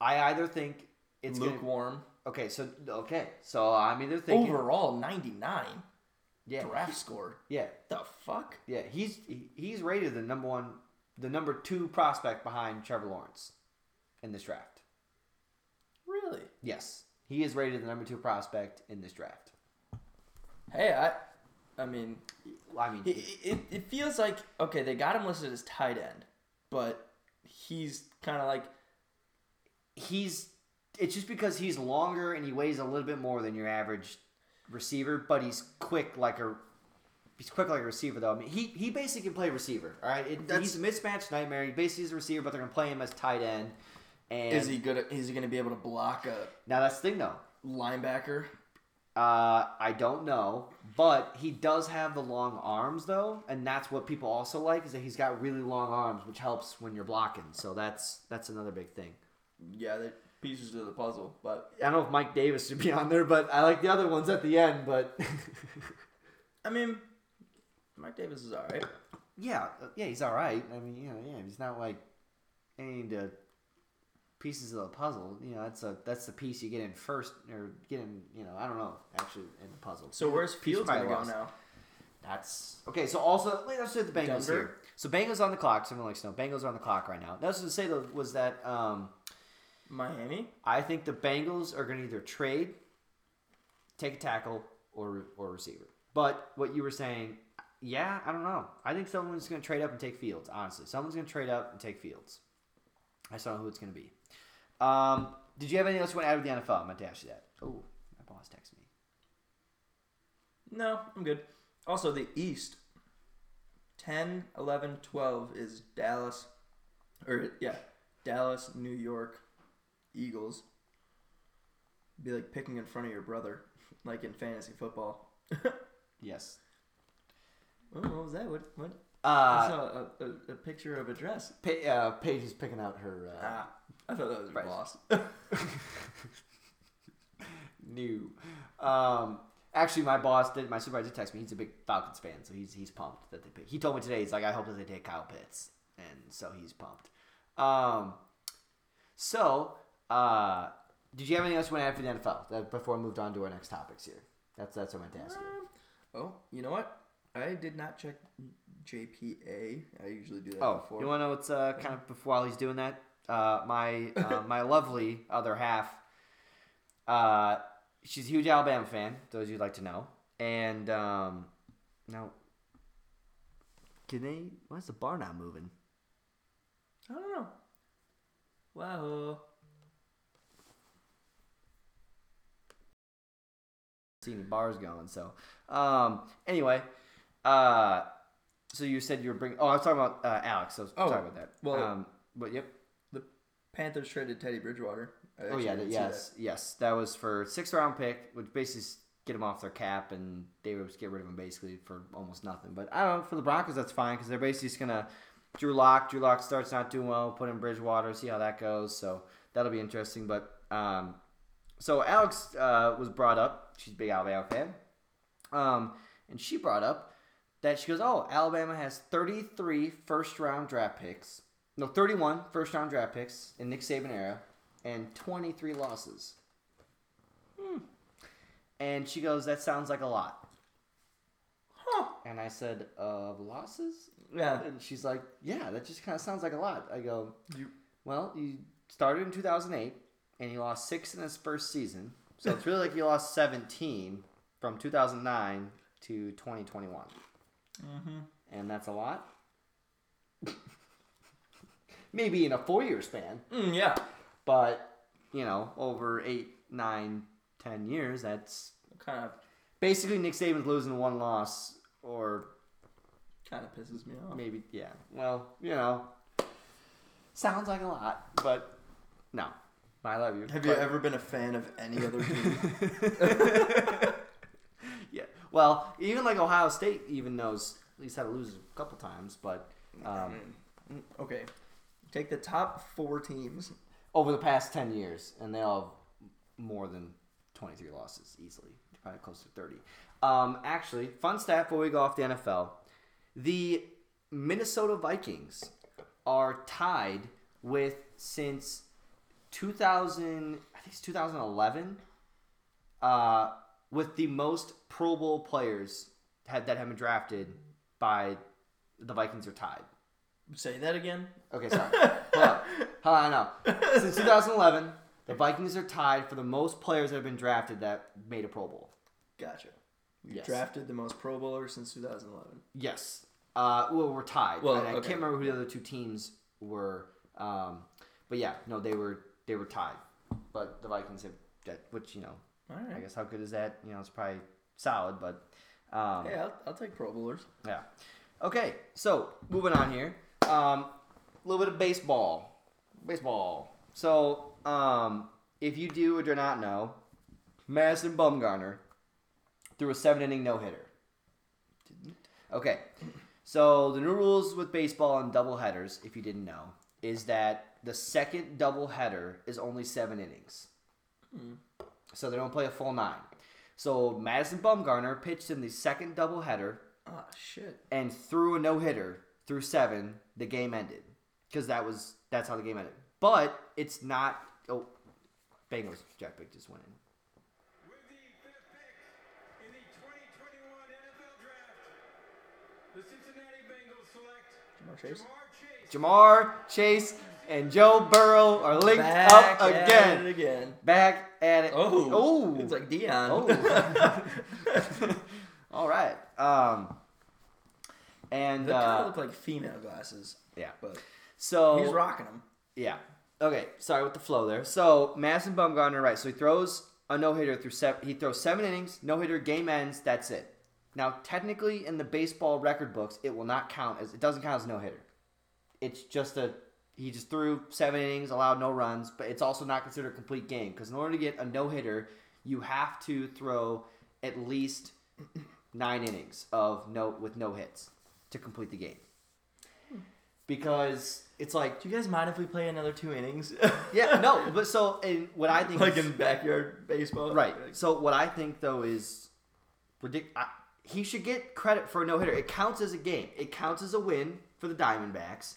I either think it's gonna, lukewarm. okay. So okay, so I'm either thinking Overall, ninety nine yeah draft score. yeah The fuck? yeah he's he- he's rated the number one the number two prospect behind Trevor Lawrence in this draft. Really? Yes, he is rated the number two prospect in this draft. Hey, I. I mean, I mean, it, it, it feels like okay. They got him listed as tight end, but he's kind of like he's it's just because he's longer and he weighs a little bit more than your average receiver, but he's quick like a he's quick like a receiver though. I mean, he he basically can play receiver. All right, it, he's a mismatch nightmare. He basically is a receiver, but they're gonna play him as tight end. And is he good? At, is he going to be able to block a now that's the thing though. linebacker? Uh, I don't know, but he does have the long arms though, and that's what people also like is that he's got really long arms, which helps when you're blocking. So that's that's another big thing. Yeah, they're pieces to the puzzle, but I don't know if Mike Davis should be on there, but I like the other ones at the end. But I mean, Mike Davis is all right. yeah, uh, yeah, he's all right. I mean, you know, yeah, he's not like any of the pieces of the puzzle. You know, that's a that's the piece you get in first or get in. You know, I don't know actually in the puzzle. So where's Fields to go now? That's okay. So also, wait, let's do the Bengals Denver? here. So Bengals on the clock. Someone likes to know. Bengals are on the clock right now. That's to say though was that um, Miami. I think the Bengals are going to either trade, take a tackle, or or receiver. But what you were saying, yeah, I don't know. I think someone's going to trade up and take Fields. Honestly, someone's going to trade up and take Fields. I just don't know who it's going to be. Um, did you have anything else you want to add with the NFL? I meant to ask you that. Oh, my boss texted me. No, I'm good. Also, the East. 10, 11, 12 is Dallas. Or, yeah, Dallas, New York, Eagles. Be like picking in front of your brother, like in fantasy football. Yes. Oh, what was that? What? What? Uh, I saw a, a, a picture of a dress. Pa- uh, Paige is picking out her uh, Ah, I thought that was your boss. new. Um, actually, my boss did. My supervisor texted me. He's a big Falcons fan, so he's he's pumped that they pick. He told me today. He's like, I hope that they take Kyle Pitts, and so he's pumped. Um, so, uh, did you have anything else you want to add for the NFL that, before we moved on to our next topics here? That's that's what I meant to ask you. oh, you know what? I did not check JPA. I usually do that Oh, before. you want to know what's uh, kind of before while he's doing that? Uh, my uh, my lovely other half. Uh, she's a huge Alabama fan. Those you'd like to know. And um, now, can they? Why is the bar not moving? I don't know. Wow. See any bars going? So, um, anyway, uh, so you said you were bringing. Oh, I was talking about uh, Alex. So Oh, sorry about that. well- um, but yep. The Panthers traded Teddy Bridgewater. Oh yeah, didn't that, yes, yes. That was for sixth round pick, which basically get him off their cap, and they would get rid of him basically for almost nothing. But I don't know for the Broncos, that's fine because they're basically just gonna Drew Lock. Drew Lock starts not doing well, put in Bridgewater, see how that goes. So that'll be interesting. But um, so Alex uh, was brought up. She's a big Alabama fan, um, and she brought up that she goes, "Oh, Alabama has 33 first round draft picks." No, 31 first round draft picks in Nick Saban era and 23 losses. Hmm. And she goes, That sounds like a lot. Huh. And I said, Of losses? Yeah. And she's like, Yeah, that just kind of sounds like a lot. I go, You- Well, you started in 2008 and you lost six in his first season. So it's really like you lost 17 from 2009 to 2021. Mm-hmm. And that's a lot. Maybe in a four year span. Mm, yeah. But you know, over eight, nine, ten years, that's Kind of, basically Nick Saban's losing one loss, or kind of pisses me off. maybe yeah. Well, you know, sounds like a lot, but no, I love you. Have you ever been a fan of any other team? yeah. Well, even like Ohio State, even knows at least how to lose a couple times, but um, mm, okay. Take the top four teams. over the past ten years, and they all have more than twenty three losses easily, probably close to thirty. Um, actually, fun stat before we go off the NFL: the Minnesota Vikings are tied with since two thousand, I think it's two thousand eleven, uh, with the most Pro Bowl players had that have been drafted by the Vikings are tied. Say that again. Okay, sorry. Hold on. Hold on, I know. Since 2011, the Vikings are tied for the most players that have been drafted that made a Pro Bowl. Gotcha. We Yes. drafted the most Pro Bowlers since 2011. Yes. Uh, well, we're tied. Well, and I can't remember who the other two teams were. Um, but yeah, no, they were they were tied. But the Vikings have that, which you know, All I guess how good is that? You know, it's probably solid, but um, Hey, I'll, I'll take Pro Bowlers. Yeah. Okay, so moving on here. Um, a little bit of baseball. Baseball. So, um, if you do or do not know, Madison Bumgarner threw a seven inning no hitter. Okay. So the new rules with baseball and double headers, if you didn't know, is that the second double header is only seven innings. So they don't play a full nine. So Madison Bumgarner pitched in the second double header Ah, shit. and threw a no hitter through seven, the game ended because that was that's how the game ended. But it's not. Oh, Bengals Jack pick just went in. With the fifth pick in the 2021 NFL Draft, the Cincinnati Bengals select Ja'Marr Chase. Ja'Marr Ja'Marr Chase. And Joe Burrow are linked Back up at again. it again. Back at it. Oh, oh, it's like Dion. Oh. All right. Um, and They kind uh, of look like female glasses, yeah. but So he's rocking them. Yeah. Okay. Sorry with the flow there. So Madison Bumgarner, right? So he throws a no hitter through seven. He throws seven innings, no hitter, game ends. That's it. Now, technically, in the baseball record books, it will not count as it doesn't count as no hitter. It's just a he just threw seven innings, allowed no runs, but it's also not considered a complete game because in order to get a no hitter, you have to throw at least nine innings of no with no hits to complete the game. Because it's like Do you guys mind if we play another two innings? yeah, no, but so and what I think like is, in backyard baseball. right. So what I think though is ridiculous. He should get credit for a no hitter. It counts as a game. It counts as a win for the Diamondbacks.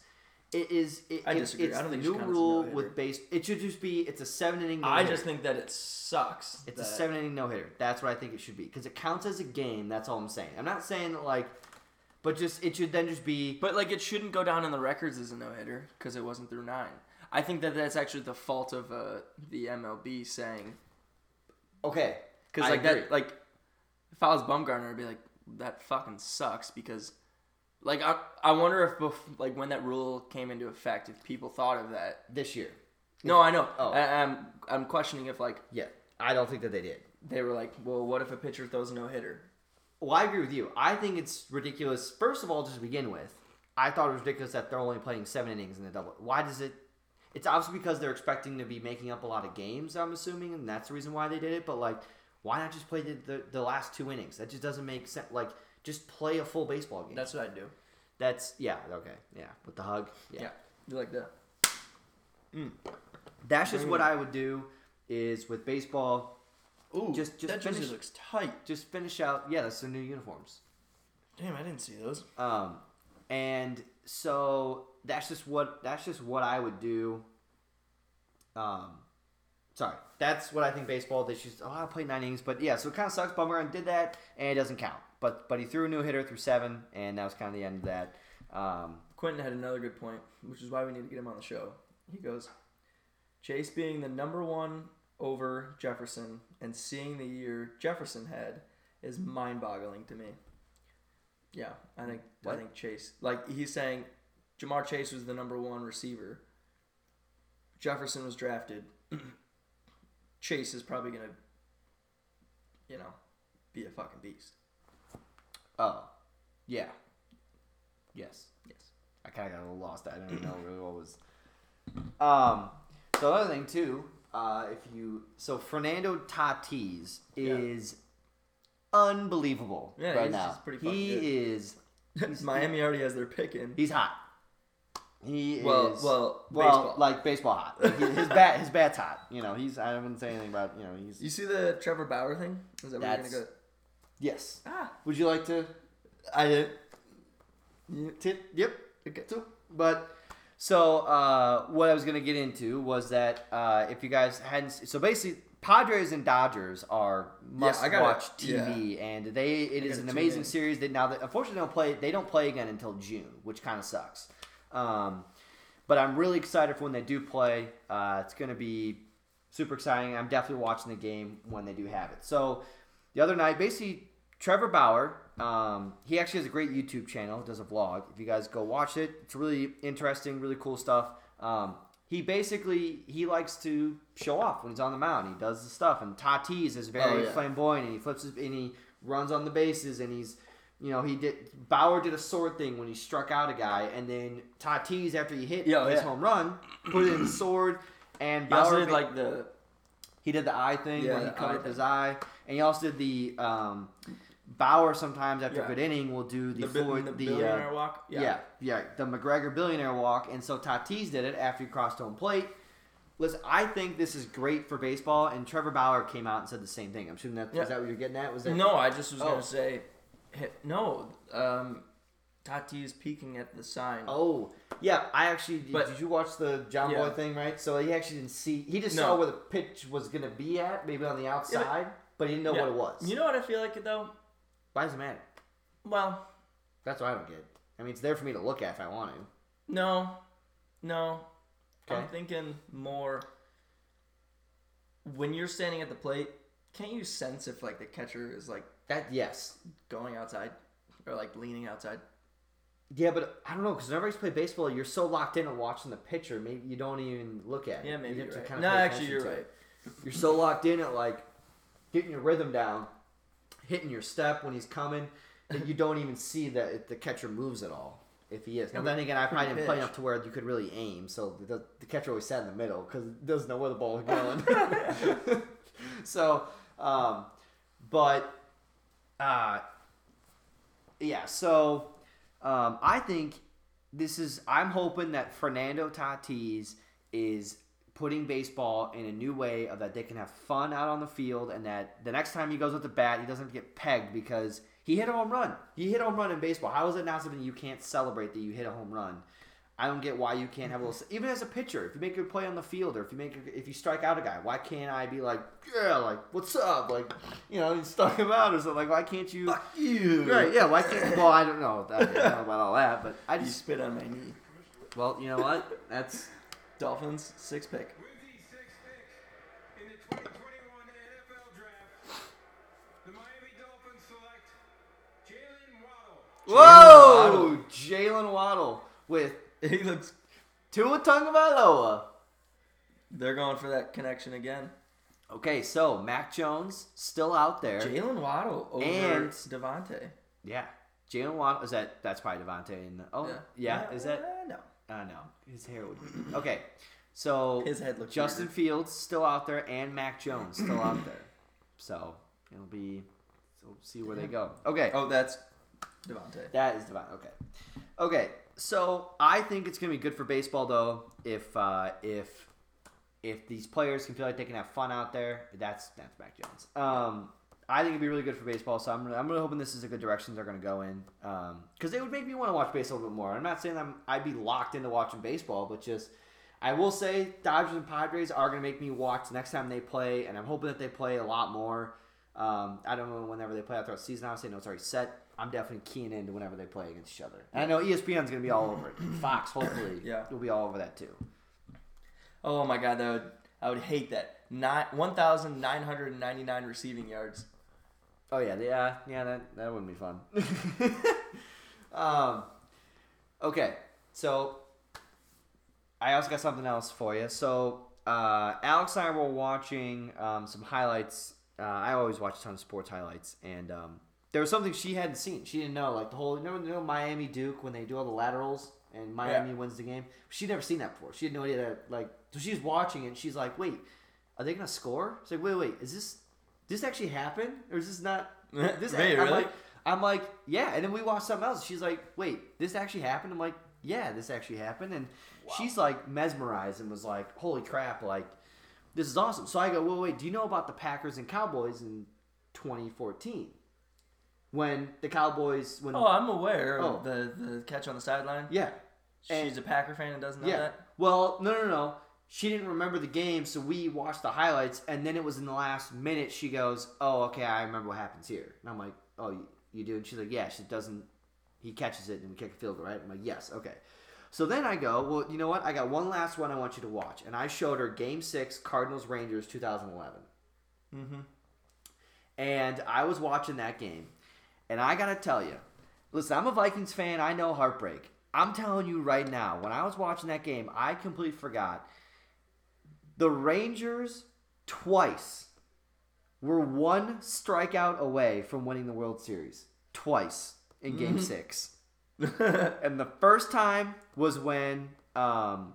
It is. It, I disagree. It's I don't think new count as a rule with base. It should just be. It's a seven inning. I no-hitter. I just think that it sucks. It's a seven inning no hitter. That's what I think it should be because it counts as a game. That's all I'm saying. I'm not saying that like, but just it should then just be But like, it shouldn't go down in the records as a no hitter because it wasn't through nine. I think that that's actually the fault of uh, the MLB saying okay. because like agree. that like if I was Bumgarner, I'd be like that fucking sucks because like I I wonder if bef- like when that rule came into effect, if people thought of that. this year. No, I know. Oh. I, I'm I'm questioning if like Yeah, I don't think that they did. they were like, well, what if a pitcher throws a no hitter? Well, I agree with you. I think it's ridiculous. First of all, just to begin with, I thought it was ridiculous that they're only playing seven innings in the double. Why does it? It's obviously because they're expecting to be making up a lot of games. I'm assuming, and that's the reason why they did it. But like, why not just play the, the, the last two innings? That just doesn't make sense. Like, just play a full baseball game. That's what I'd do. that's yeah okay yeah with the hug yeah. Yeah, you like that? That's just what I would do. Is with baseball, Ooh, Just- just that jersey finish- looks tight. just finish out. Yeah, that's the new uniforms. Damn, I didn't see those. Um, and so that's just what that's just what I would do. Um, sorry, that's what I think baseball. They should. Oh, I played nine innings, but yeah, so it kind of sucks. Bumgarner did that, and it doesn't count. But but he threw a new hitter through seven, and that was kind of the end of that. Um, Quentin had another good point, which is why we need to get him on the show. He goes, Chase being the number one over Jefferson and seeing the year Jefferson had is mind boggling to me. Yeah, I think What? I think Chase like he's saying Ja'Marr Chase was the number one receiver. Jefferson was drafted. Chase is probably gonna you know, be a fucking beast. Oh, yeah, yes. Yes. I kind of got a little lost. I didn't know really what was. Um. So another thing too, uh, if you so Fernando Tatis is unbelievable Yeah, right he's now. just pretty fucking he good. is. Miami already has their pick in. He's hot. He Well, is. well, well, baseball. like baseball hot. Like, he- his bat, his bat's hot. You know, he's. I wouldn't say anything about. You know, he's. You see the Trevor Bauer thing? Is that where you're That's- gonna go? Yes. Ah, Would you like to? I did. Tip. Yep. Okay. So, but so uh, what I was gonna get into was that uh, if you guys hadn't, so basically. Padres and Dodgers are must I gotta- watch TV, and they it I is an amazing in. series. That now that unfortunately they don't play they don't play again until June, which kind of sucks. Um, but I'm really excited for when they do play. Uh, it's going to be super exciting. I'm definitely watching the game when they do have it. So the other night, basically, Trevor Bauer, um, he actually has a great YouTube channel, does a vlog. If you guys go watch it, it's really interesting, really cool stuff. Um, he basically he likes to show off when he's on the mound. He does the stuff, and Tatis is very Oh, yeah. flamboyant, and he flips his, and he runs on the bases, and he's you know, he did. Bauer did a sword thing when he struck out a guy, and then Tatis, after he hit Yeah, his yeah. home run, put in the sword, and He also Bauer did like the he did the eye thing Yeah, where he cut his eye, and he also did the um, Bauer. Sometimes after Yeah. a good inning, will do the the, bi- Floyd, the, the, billionaire uh, walk. yeah. yeah, the McGregor billionaire walk, and so Tatis did it after he crossed home plate. Listen, I think this is great for baseball, and Trevor Bauer came out and said the same thing. I'm assuming that Yeah. is that what you're getting at? Was that No, I just was Oh. gonna say, no. Um, Tati is peeking at the sign. Oh, yeah. I actually did, But- did you watch the John Yeah. Boy thing, right? So he actually didn't see. He just No. saw where the pitch was gonna be at, maybe on the outside, but, he didn't know Yeah. what it was. You know what I feel like it though? Why does it matter? Well, That's what I don't get. I mean, it's there for me to look at if I want to. No, no. I'm thinking more. When you're standing at the plate, can't you sense if like the catcher is like That yes, going outside or like leaning outside? yeah, but I don't know because whenever you play baseball, you're so locked in on watching the pitcher, maybe you don't even look at it. Yeah, maybe You have to right. kinda No, actually, you're right. it. You're so locked in at like getting your rhythm down, hitting your step when he's coming that you don't even see that if the catcher moves at all. If he is. Now, then again, I probably didn't play enough to where you could really aim, so the, the catcher always sat in the middle because doesn't know where the ball is going. so, um, but, uh, yeah, so um, I think this is. I'm hoping that Fernando Tatis is putting baseball in a new way of that they can have fun out on the field, and that the next time he goes with the bat, he doesn't get pegged because he hit a home run. He hit a home run in baseball. How is it not something you can't celebrate that you hit a home run? I don't get why you can't have a little. Even as a pitcher, if you make a play on the field, or if you make, a, if you strike out a guy, why can't I be like, yeah, like what's up, like, you know, you struck him out or something. Like, why can't you? Fuck you. Right? Yeah. Why can't? Well, I don't know. I don't know about all that, but I You just. spit on my knee. Well, you know what? That's Dolphins six pick. With the sixth pick in the 2021 NFL Draft, the Miami Dolphins select Jalen Waddle. whoa, Jalen Waddle with He looks. Tua Tagovailoa. They're going for that connection again. Okay, so Mac Jones still out there. Jalen Waddle over And- DeVonta. yeah, Jalen Waddle is that? That's probably DeVonta. And the, oh, yeah, is that? Uh, no. I know his hair would. Be, okay, so His head looks Justin weird. Fields still out there, and Mac Jones still out there. So it'll be. So we'll see where they go. Okay. Oh, that's DeVonta. That is divine. Okay. Okay. So I think it's gonna be good for baseball though if uh, if if these players can feel like they can have fun out there. That's that's Mac Jones. Um, I think it'd be really good for baseball. So I'm I'm really hoping this is a good direction they're gonna go in. Because it would make me want to watch baseball a little bit more. I'm not saying I'm I'd be locked into watching baseball, but just I will say Dodgers and Padres are gonna make me watch next time they play, and I'm hoping that they play a lot more. Um, I don't know whenever they play out throughout the season. Obviously, I know it's already set. I'm definitely keying into whenever they play against each other. And I know ESPN's going to be all over it. Fox, hopefully, Yeah. will be all over that too. Oh my god, that would I would hate that. Not one thousand nine hundred and ninety nine receiving yards. Oh yeah, yeah, yeah. That that wouldn't be fun. um, okay, so I also got something else for you. So uh, Alex and I were watching um, some highlights. Uh, I always watch a ton of sports highlights, and um, there was something she hadn't seen. She didn't know, like the whole, you know, you know Miami Duke when they do all the laterals and Miami wins the game. She'd never seen that before. She had no idea that, like, so she's watching it. and She's like, "Wait, are they gonna score?" She's like, "Wait, wait, is this this actually happened, or is this not?" This Wait, I'm really? like, I'm like, yeah. And then we watched something else. She's like, wait, this actually happened? I'm like, yeah, this actually happened. And she's like mesmerized and was like, holy crap, like, this is awesome. So I go, well, wait, do you know about the Packers and Cowboys in 2014? When the Cowboys, when, Oh, I'm aware Oh. of the the catch on the sideline. yeah. She's a Packer fan and doesn't know Yeah. that. Well, no, no, no. She didn't remember the game, so we watched the highlights, and then it was in the last minute. She goes, "Oh, okay, I remember what happens here." And I'm like, "Oh, you, you do?" And she's like, "Yeah." She doesn't. He catches it, and we kick a field goal, right? I'm like, "Yes, okay." So then I go, "Well, you know what? I got one last one I want you to watch," and I showed her Game Six, Cardinals Rangers, 2011. Mm-hmm. And I was watching that game, and I gotta tell you, listen, I'm a Vikings fan. I know heartbreak. I'm telling you right now, when I was watching that game, I completely forgot. The Rangers twice were one strikeout away from winning the World Series. Twice in Game Six, and the first time was when um,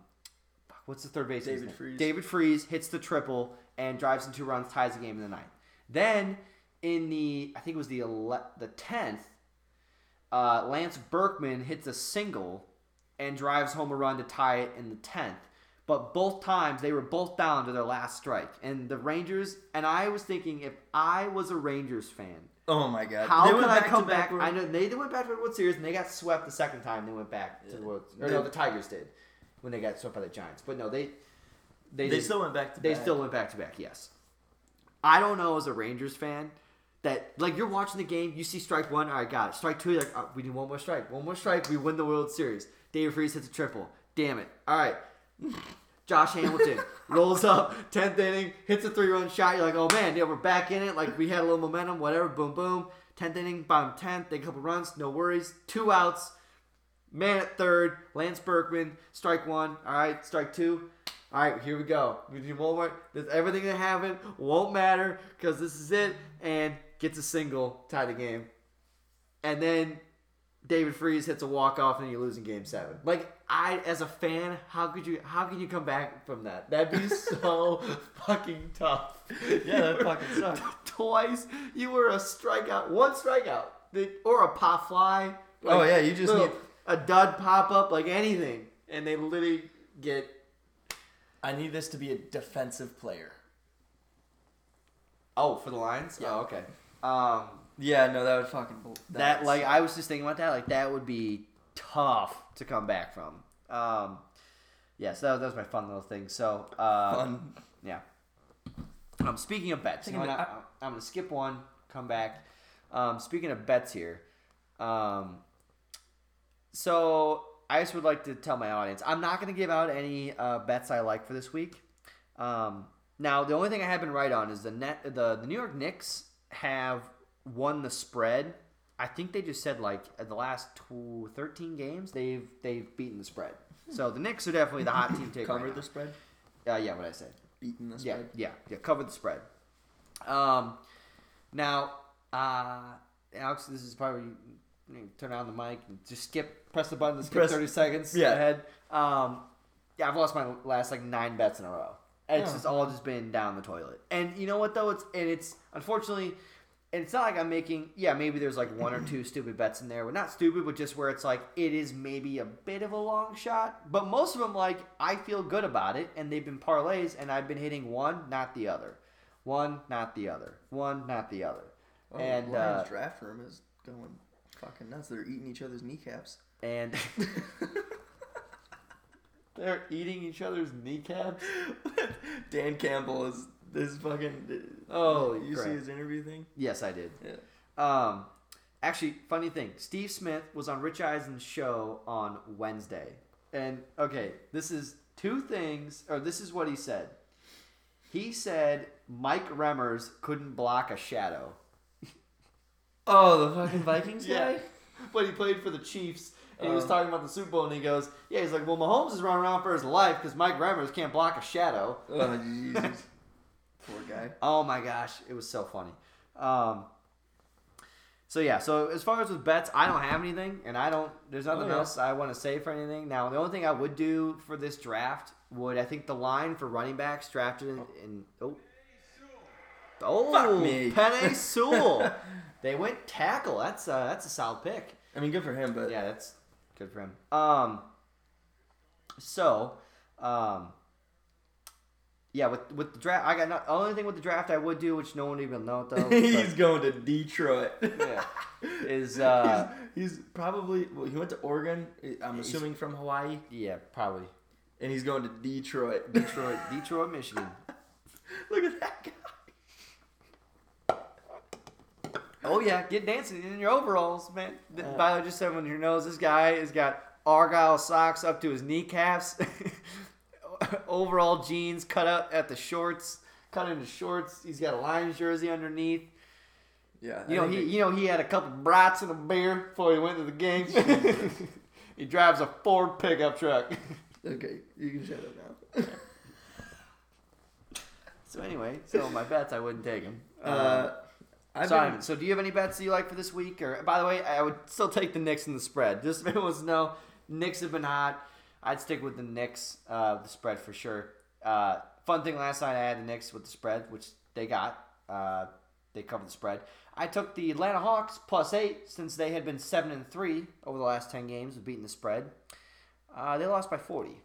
what's the third base? David Freese. David Freese hits the triple and drives in two runs, ties the game in the ninth. Then in the I think it was the ele- the tenth, uh, Lance Berkman hits a single and drives home a run to tie it in the tenth. But both times they were both down to their last strike, and the Rangers. And I was thinking, if I was a Rangers fan, Oh my god. how They could I come back? where- I know they, they went back to the World Series and they got swept the second time. They went back to the World. Or no, the Tigers did when they got swept by the Giants. But no, they they They did- still went back to they back. still went back to back. Yes, I don't know as a Rangers fan that like you're watching the game, you see strike one, all right, got it. Strike two, you're like oh, we need one more strike, one more strike, we win the World Series. David Freese hits a triple. Damn it! All right, Josh Hamilton rolls up, tenth inning, hits a three-run shot. You're like, oh man, yeah, we're back in it. Like we had a little momentum, whatever. Boom, boom. Tenth inning, bottom tenth, take a couple runs, no worries. Two outs, man at third, Lance Berkman, strike one. All right, strike two. All right, here we go. We need one more. This, everything that happened won't matter because this is it. And gets a single, tie the game. And then David Freese hits a walk off, and you lose in Game Seven. Like I, as a fan, how could you? How can you come back from that? That'd be so fucking tough. Yeah, that fucking sucked. Twice, you were a strikeout, one strikeout, The- or a pop fly. Oh, yeah, you just little- need- a dud pop up, like anything, and they literally get I need this to be a defensive player. Oh, for the Lions? Yeah. Oh, okay. Um, Yeah, no, that would fucking. bl- that like. I was just thinking about that. Like that would be tough to come back from. Um, yeah, so that was, that was my fun little thing. So uh, fun. yeah. Um, speaking of bets, you know I, I'm gonna skip one, come back. Um, speaking of bets here, um, so I just would like to tell my audience I'm not gonna give out any uh, bets I like for this week. Um, now the only thing I have been right on is the net the the New York Knicks have won the spread. I think they just said like the last two, 13 games they've they've beaten the spread. So the Knicks are definitely the hot team take. Covered right the spread. Uh, yeah, what I said. Beating the Yeah, spread. yeah, yeah. yeah. Cover the spread. Um, now, uh, Alex, this is probably you know, turn on the mic and just skip, press the button to skip Press- thirty seconds yeah. ahead. Um, yeah, I've lost my last like nine bets in a row. It's Oh. just all just been down the toilet. And you know what though? It's and it's unfortunately. And it's not like I'm making, yeah, maybe there's like one or two stupid bets in there. Well, not stupid, but just where it's like it is maybe a bit of a long shot. But most of them, like, I feel good about it, and they've been parlays, and I've been hitting one, not the other. One, not the other. One, not the other. Oh, and, Lions uh, draft room is going fucking nuts. They're eating each other's kneecaps. And they're eating each other's kneecaps. Dan Campbell is this fucking. Oh, you crap. see his interview thing? Yes, I did. Yeah. Um, actually, funny thing, Steve Smith was on Rich Eisen's show on Wednesday, and okay, this is two things, or this is what he said. He said Mike Remmers couldn't block a shadow. Oh, the fucking Vikings Yeah. guy. But he played for the Chiefs, and he was Uh. talking about the Super Bowl, and he goes, "Yeah, he's like, well, Mahomes is running around for his life because Mike Remmers can't block a shadow." Oh Jesus. Poor guy. Oh my gosh, it was so funny. Um, so yeah, so as far as with bets, I don't have anything, and I don't. There's nothing Oh, yeah. else I want to say for anything. Now, the only thing I would do for this draft would I think the line for running backs drafted in, in oh oh Fuck me. Penei Sewell. they went tackle. That's uh, that's a solid pick. I mean, good for him, but Yeah, that's good for him. Um, so, um, yeah, with with the draft, I got not, only thing with the draft I would do, which no one even know though. he's going to Detroit. yeah, is uh, he's, he's probably well, he went to Oregon. I'm assuming from Hawaii, yeah, probably and he's going to Detroit. Detroit, Detroit, Michigan. Look at that guy. Oh yeah, get dancing in your overalls, man. Uh, By the way, just so everyone here knows, this guy has got argyle socks up to his kneecaps, overall jeans cut out at the shorts, cut into shorts. He's got a Lions jersey underneath. Yeah, You I know, he you know he had a couple brats and a beer before he went to the game. he drives a Ford pickup truck. okay, you can shut up now. so anyway, so my bets I wouldn't take him. Uh, I've Simon, been, so do you have any bets that you like for this week? Or by the way, I would still take the Knicks in the spread. Just if anyone wants to know, Knicks have been hot. I'd stick with the Knicks, uh, the spread for sure. Uh, fun thing last night, I had the Knicks with the spread, which they got. Uh, they covered the spread. I took the Atlanta Hawks plus eight since they had been seven and three over the last ten games of beating the spread. Uh, they lost by forty,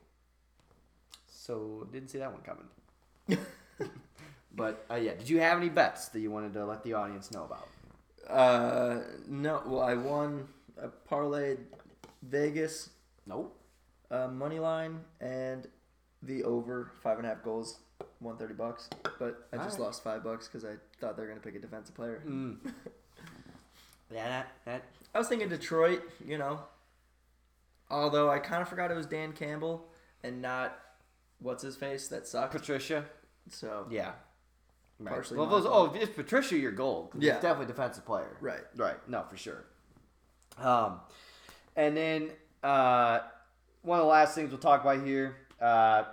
so didn't see that one coming. but uh, yeah, did you have any bets that you wanted to let the audience know about? uh, no, well, I won a parlay Vegas Nope. Uh, money line and the over five and a half goals, one thirty bucks. But I just Alright. lost five bucks because I thought they were gonna pick a defensive player. Mm. yeah, that that I was thinking Detroit, you know. Although I kind of forgot it was Dan Campbell and not what's his face that sucked. Patricia. So Yeah. Right. Partially Well, my those, oh, if it's Patricia, your goal. 'cause Yeah. He's definitely a defensive player. right. Right. No, for sure. Um, and then uh, one of the last things we'll talk about here uh,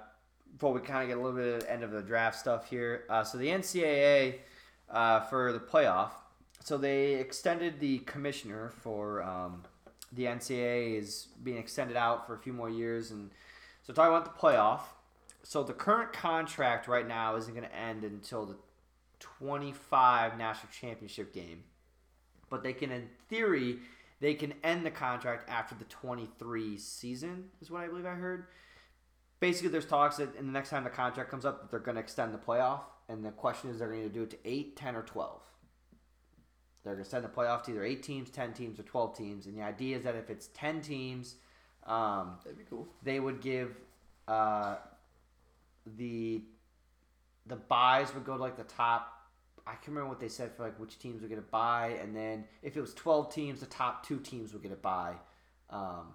before we kind of get a little bit of the end of the draft stuff here. Uh, so the NCAA uh, for the playoff. So they extended the commissioner for um, the NCAA is being extended out for a few more years, and so talking about the playoff. So the current contract right now isn't going to end until the 25 national championship game but they can, in theory, they can end the contract after the 23 season, is what I believe I heard. Basically, there's talks that in the next time the contract comes up, that they're going to extend the playoff, and the question is they're going to do it to 8, 10, or 12. They're going to extend the playoff to either 8 teams, 10 teams, or 12 teams, and the idea is that if it's 10 teams, um, That'd be cool. they would give uh, the the buys would go to like the top. I can't remember what they said for like which teams were going to buy, and then if it was twelve teams, the top two teams would get a buy. Um,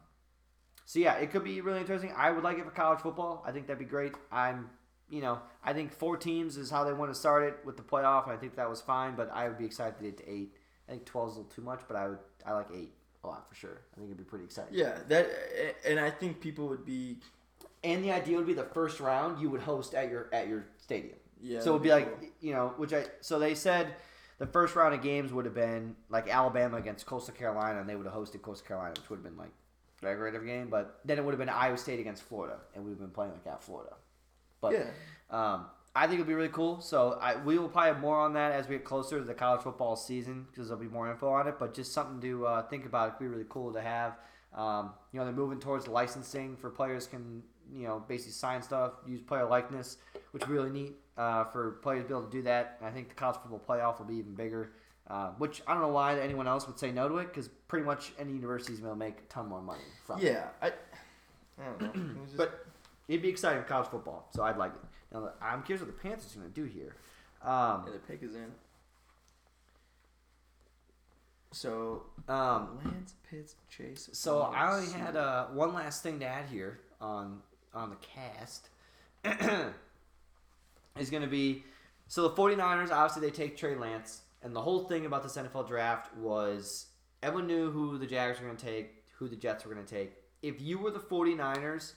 so yeah, it could be really interesting. I would like it for college football. I think that'd be great. I'm, you know, I think four teams is how they want to start it with the playoff, and I think that was fine. But I would be excited to get to eight. I think twelve is a little too much, but I would I like eight a lot for sure. I think it'd be pretty exciting. Yeah, that and I think people would be And the idea would be the first round you would host at your at your stadium. Yeah. so it would that'd be like cool. you know, which I so they said the first round of games would have been like Alabama against Coastal Carolina, and they would have hosted Coastal Carolina, which would have been like a great game. But then it would have been Iowa State against Florida, and we would have been playing like at Florida. But yeah. um, I think it'll be really cool. So I, we will probably have more on that as we get closer to the college football season because there'll be more info on it. But just something to uh, think about. It'd be really cool to have. Um, you know, they're moving towards licensing for players can you know basically sign stuff, use player likeness, which really neat uh, for players to be able to do that. I think the college football playoff will be even bigger. Uh, which I don't know why anyone else would say no to it because pretty much any university is going to make a ton more money from. it. Yeah, I. I don't know. It just- But it'd be exciting for college football, so I'd like it. Now, I'm curious what the Panthers are going to do here. Um, yeah, the pick is in. So um, Lance Pitts Chase. so I only had uh, one last thing to add here on on the cast. is going to be so the 49ers obviously they take Trey Lance and the whole thing about this NFL draft was everyone knew who the Jaguars were going to take, who the Jets were going to take. If you were the 49ers,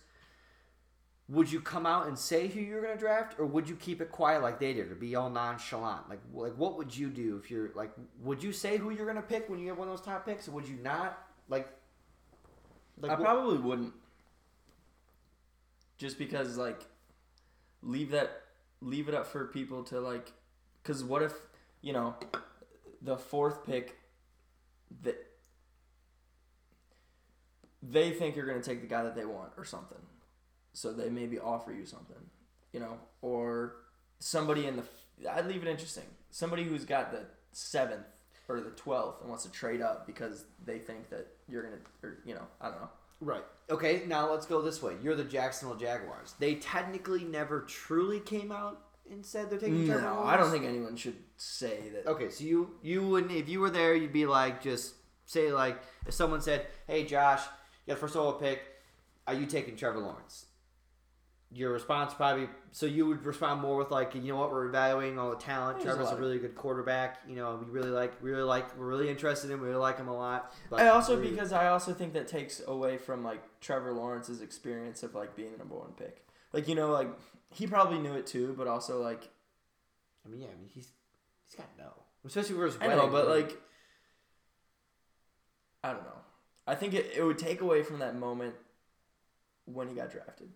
would you come out and say who you're going to draft or would you keep it quiet like they did or be all nonchalant? Like like what would you do if you're like would you say who you're going to pick when you have one of those top picks or would you not? Like I what- probably wouldn't. Just because, like, leave that, leave it up for people to like, because what if you know, the fourth pick, that they think you're gonna take the guy that they want or something, so they maybe offer you something, you know, or somebody in the. I'd leave it interesting. Somebody who's got the seventh or the twelfth and wants to trade up because they think that you're gonna, or you know, I don't know. Right. Okay, now let's go this way. You're the Jacksonville Jaguars. They technically never truly came out and said they're taking Trevor No, Lawrence. I don't think anyone should say that. Okay, so you you wouldn't if you were there, you'd be like just say like if someone said, "Hey Josh, you got a first overall pick. Are you taking Trevor Lawrence?" Your response probably so you would respond more with like, "You know what? We're evaluating all the talent. There's a Trevor's a, of- really good quarterback. You know, we really like, we really like, we're really interested in. We really like him a lot." But I also we- because I also think that takes away from like Trevor Lawrence's experience of like being the number one pick. Like you know, like he probably knew it too, but also like I mean, yeah, I mean he's he's got no, especially for his I wedding. know, but like I don't know. I think it, it would take away from that moment when he got drafted.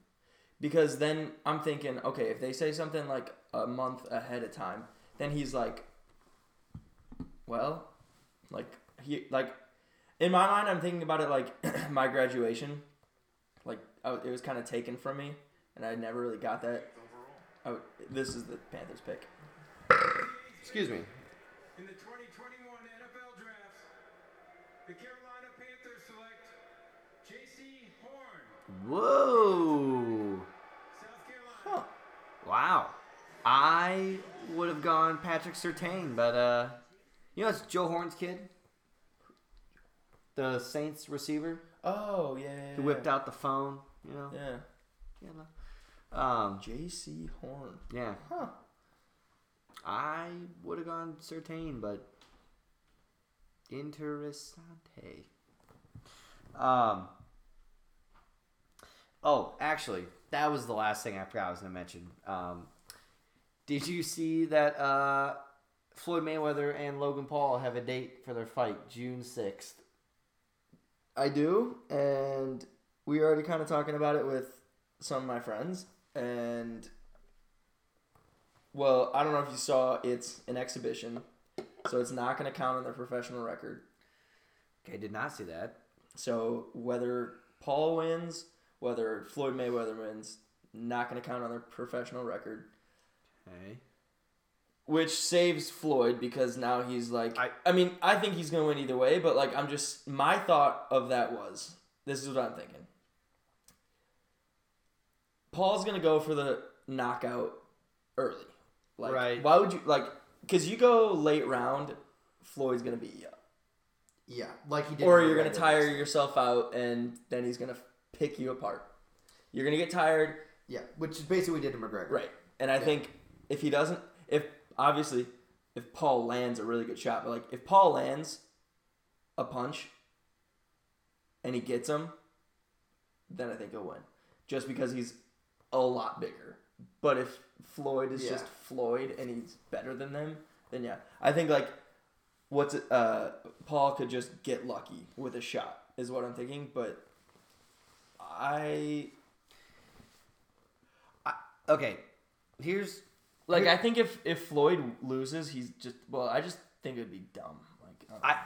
Because then I'm thinking, okay, if they say something like a month ahead of time, then he's like, well, like he like in my mind, I'm thinking about it like my graduation, like I, it was kind of taken from me, and I never really got that. Oh, this is the Panthers pick. excuse me. In the 2021 NFL Draft, the Carolina Panthers select Jaycee Horn, Whoa. South Patrick Surtain, but uh, you know it's Joe Horn's kid, the Saints receiver Oh yeah. yeah who whipped out the phone. You know, Yeah. know. Um, Jaycee Horn. yeah, Huh. I would have gone Surtain, but interessante. Um. Oh, actually, that was the last thing I forgot I was going to mention. Um, did you see that uh, Floyd Mayweather and Logan Paul have a date for their fight, June sixth? I do, and we were already kind of talking about it with some of my friends, and well, I don't know if you saw it's an exhibition, so it's not going to count on their professional record. Okay, did not see that. So whether Paul wins, whether Floyd Mayweather wins, not going to count on their professional record. Okay. Which saves Floyd because now he's like I, I- mean, I think he's gonna win either way, but like I'm just my thought of that was this is what I'm thinking. Paul's gonna go for the knockout early. Like Right. why would you like cause you go late round, Floyd's gonna beat you. up. Yeah, like he did. Or you're gonna tire yourself out and then he's gonna pick you apart. You're gonna get tired, Yeah, which is basically what we did to McGregor. Right. And I Yeah. think if he doesn't, if obviously, if Paul lands a really good shot, but like if Paul lands a punch and he gets him, then I think he'll win. Just because he's a lot bigger. But if Floyd is Yeah. just Floyd and he's better than them, then yeah. I think like what's it, uh Paul could just get lucky with a shot is what I'm thinking, but I Okay, here's Like Here- I think if if Floyd loses, he's just well. I just think it'd be dumb. Like uh, I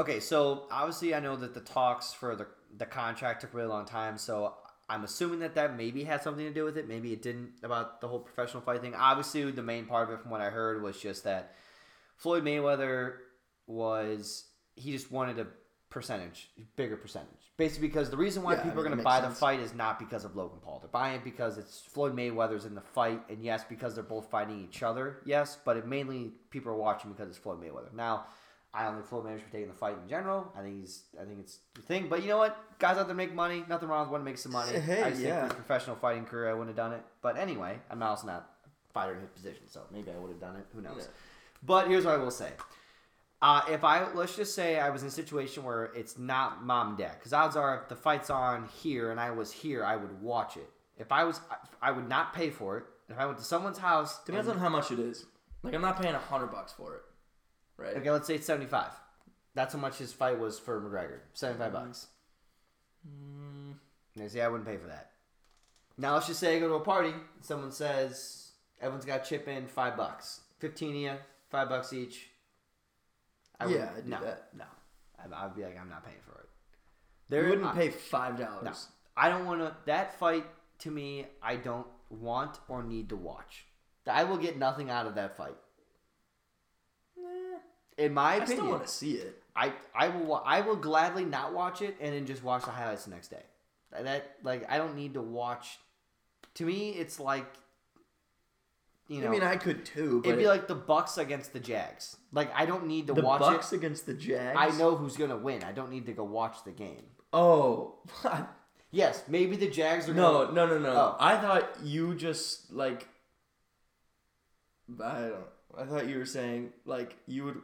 okay, so obviously I know that the talks for the the contract took a really long time, so I'm assuming that that maybe had something to do with it. Maybe it didn't about the whole professional fight thing. Obviously, the main part of it, from what I heard, was just that Floyd Mayweather was he just wanted a percentage, bigger percentage. Basically, because the reason why Yeah, I people mean, are going to buy makes the fight is not because of Logan Paul. They're buying it because it's Floyd Mayweather's in the fight, and yes, because they're both fighting each other. Yes, but it mainly people are watching because it's Floyd Mayweather. Now, I don't think Floyd Mayweather should be taking the fight in general. I think he's, I think it's the thing. But you know what? Guys out there make money. Nothing wrong with wanting to make some money. Hey, I just yeah. think his professional fighting career, I wouldn't have done it. But anyway, I'm also not a fighter in his position, so maybe I would have done it. Who knows? Yeah. But here's what I will say. Uh, if I let's just say I was in a situation where it's not mom and dad, because odds are if the fight's on here and I was here, I would watch it. If I was, I would not pay for it. If I went to someone's house, depends and- on how much it is. Like I'm not paying a hundred bucks for it, right? Okay, let's say it's seventy five. That's how much his fight was for McGregor. Seventy five bucks. Mm, And they say I wouldn't pay for that. Now let's just say I go to a party. Someone says everyone's got to chip in five bucks, fifteen of you, five bucks each. Yeah, wouldn't- I'd do no, that. No, I- I'd be like, I'm not paying for it. you wouldn't I, pay five dollars. No, I don't want to. That fight to me, I don't want or need to watch. I will get nothing out of that fight. Nah. In my opinion I still want to see it. I I will I will gladly not watch it and then just watch the highlights the next day. That like I don't need to watch. To me, it's like you know, I mean, I could too. But it'd be it- like the Bucks against the Jags. Like I don't need to watch the watch Bucks it. against the Jags. I know who's gonna win. I don't need to go watch the game. Oh Yes, maybe the Jags are no, Gonna, no, no, no! Oh. I thought you just like. I don't. I thought you were saying like you would.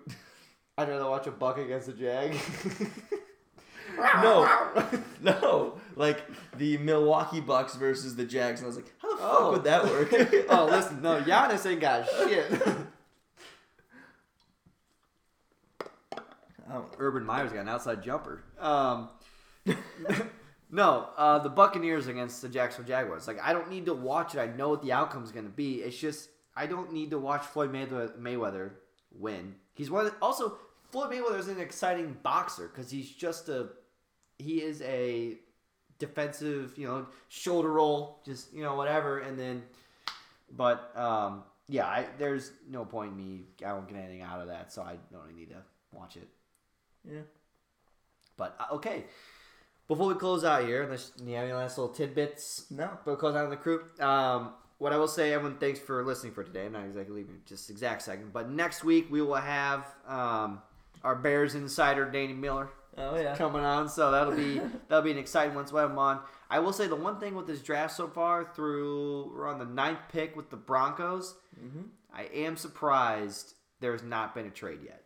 I'd rather watch a Buck against a Jag. No, no, like the Milwaukee Bucks versus the Jags, and I was like, how the fuck Oh. would that work? oh, listen, no, Giannis ain't got shit. I. Urban Meyer's got an outside jumper. Um, no, uh, the Buccaneers against the Jacksonville Jaguars. Like, I don't need to watch it. I know what the outcome's going to be. It's just I don't need to watch Floyd Mayweather, Mayweather win. He's one. The, also, Floyd Mayweather is an exciting boxer because he's just a he is a defensive, you know, shoulder roll, just you know whatever, and then. But um, yeah, I, there's no point in me. I won't get anything out of that, so I don't really need to watch it. Yeah. But uh, okay, before we close out here, unless you have any last little tidbits No. before we close out on the crew, um, what I will say, everyone, thanks for listening for today. I'm not exactly leaving just exact second, but next week we will have um, our Bears insider Danny Miller Oh yeah. coming on, so that'll be that'll be an exciting one. So him on. I will say the one thing with this draft so far, through we're on the ninth pick with the Broncos. Mhm. I am surprised there's not been a trade yet.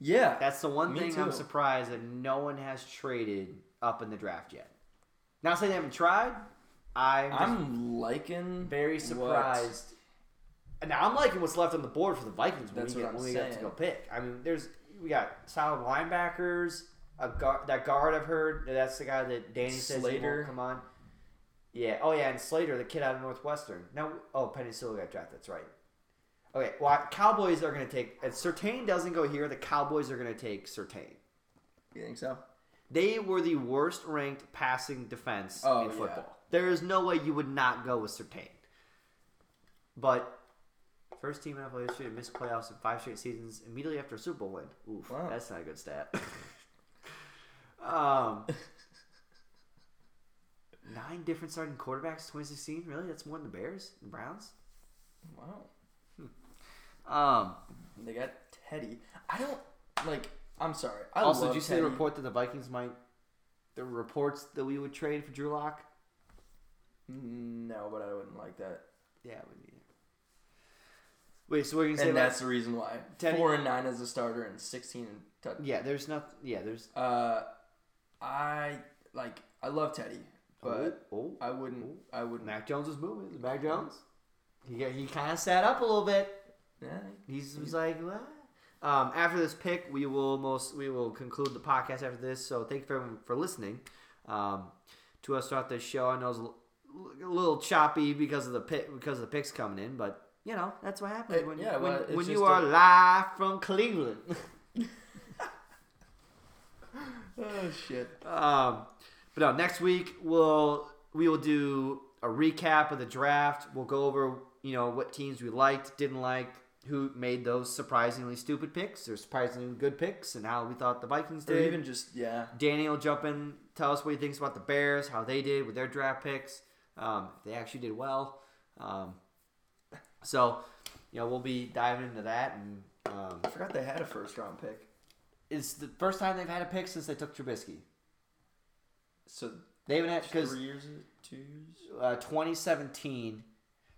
Yeah. That's the one thing I'm surprised that no one has traded up in the draft yet. Not saying they haven't tried. I'm, I'm liking very what- surprised. And now I'm liking what's left on the board for the Vikings when That's we, what get, I'm when we get to go pick. I mean, there's we got solid linebackers. A guard, that guard I've heard that's the guy that Danny says he won't come on. Yeah. Oh yeah, and Slater, the kid out of Northwestern. No. Oh, Penei still got drafted. That's right. Okay. Well, Cowboys are going to take. If Surtain doesn't go here, the Cowboys are going to take Surtain. You think so? They were the worst ranked passing defense Oh, in yeah. football. There is no way you would not go with Surtain. But first team in NFL history to miss playoffs in five straight seasons immediately after a Super Bowl win. Oof, Wow. that's not a good stat. um, nine different starting quarterbacks, 2016. Really, that's more than the Bears, and Browns. Wow. Um, They got Teddy. I don't like. I'm sorry. I also, did you see Teddy. the report that the Vikings might? The reports that we would trade for Drew Lock. No, but I wouldn't like that. Yeah, we need. Wait, so we're gonna say? And that's the reason why. Teddy- Four and nine as a starter and sixteen and touch. Yeah, there's not. Yeah, there's. Uh, I like. I love Teddy, but oh, I wouldn't. I wouldn't. Mac Jones is moving. Mac Jones. He he kind of sat up a little bit. Yeah. He's was like, what? Um, after this pick, we will most we will conclude the podcast after this. So thank you for everyone for listening um, to us throughout this show. I know it's a little choppy because of the pick because of the picks coming in, but you know that's what happens Hey, when yeah, when, well, when you are a- live from Cleveland. Oh shit. Um, but no, next week we'll we will do a recap of the draft. We'll go over you know what teams we liked, didn't like, who made those surprisingly stupid picks or surprisingly good picks, and how we thought the Vikings did. Or even just yeah. Danny will jump in, tell us what he thinks about the Bears, how they did with their draft picks, um, if they actually did well. Um, so, you know, we'll be diving into that, and um, I forgot they had a first round pick. It's the first time they've had a pick since they took Trubisky. So They haven't had because three years, two years. uh, 2017.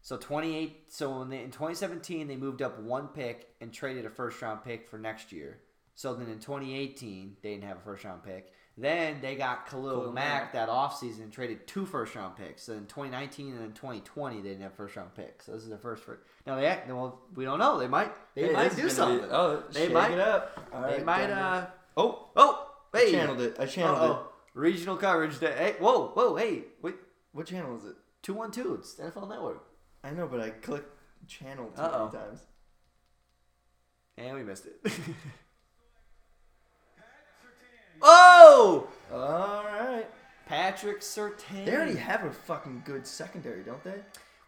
So 28. So when they, in 2017 they moved up one pick and traded a first round pick for next year. So then in 2018 they didn't have a first round pick. Then they got Khalil, Khalil Mack Mack. that offseason and traded two first round picks. So in 2019 and then 2020 they didn't have first round picks. So this is their first. First. Now they act, well we don't know. They might they Hey, might do gonna be- something. oh, They might- it up. All they right, might uh Oh, oh I hey channeled it. I channeled Uh-oh. regional coverage. Day. Hey whoa whoa hey wait. What channel is it? two one two. It's NFL Network. I know, but I clicked channel too Uh-oh. many times. And we missed it. Pat Surtain. All right. Patrick Surtain. They already have a fucking good secondary, don't they?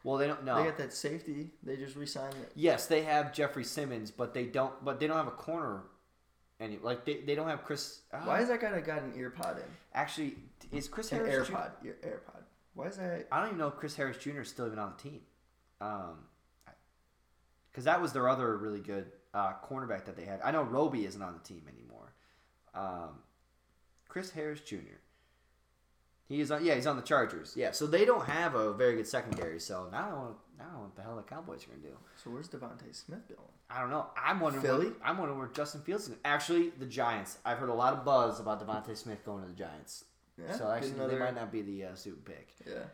Well, they don't know. They got that safety. They just re-signed it. yes, they have Jeffrey Simmons, but they don't. But they don't have a corner. Any like they, they don't have Chris. Uh, Why is that guy that got an ear pod in? actually is Chris An Harris? Jr. AirPod. Ear, AirPod. Why is that? I don't even know if Chris Harris Jr. is still even on the team. Um, because that was their other really good uh, cornerback that they had. I know Roby isn't on the team anymore. Um, Chris Harris Jr. He is on. Yeah, he's on the Chargers. Yeah, so they don't have a very good secondary. So now I don't know, now I what the hell the Cowboys are gonna do. So where's DeVonta Smith going? I don't know. I'm wondering. Philly? Where, I'm wondering where Justin Fields is. Actually, the Giants. I've heard a lot of buzz about DeVonta Smith going to the Giants. Yeah, so actually, another- they might not be the uh, super pick. Yeah.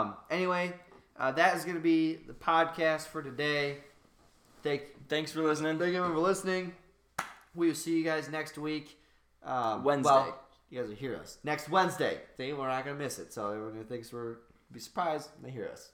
Um. Anyway, uh, that is going to be the podcast for today. Thank, Thanks for listening. thank everyone for listening. We will see you guys next week. Um, Wednesday. Well, you guys will hear us next Wednesday. See, we're not going to miss it. So everyone who thinks we're be surprised, they hear us.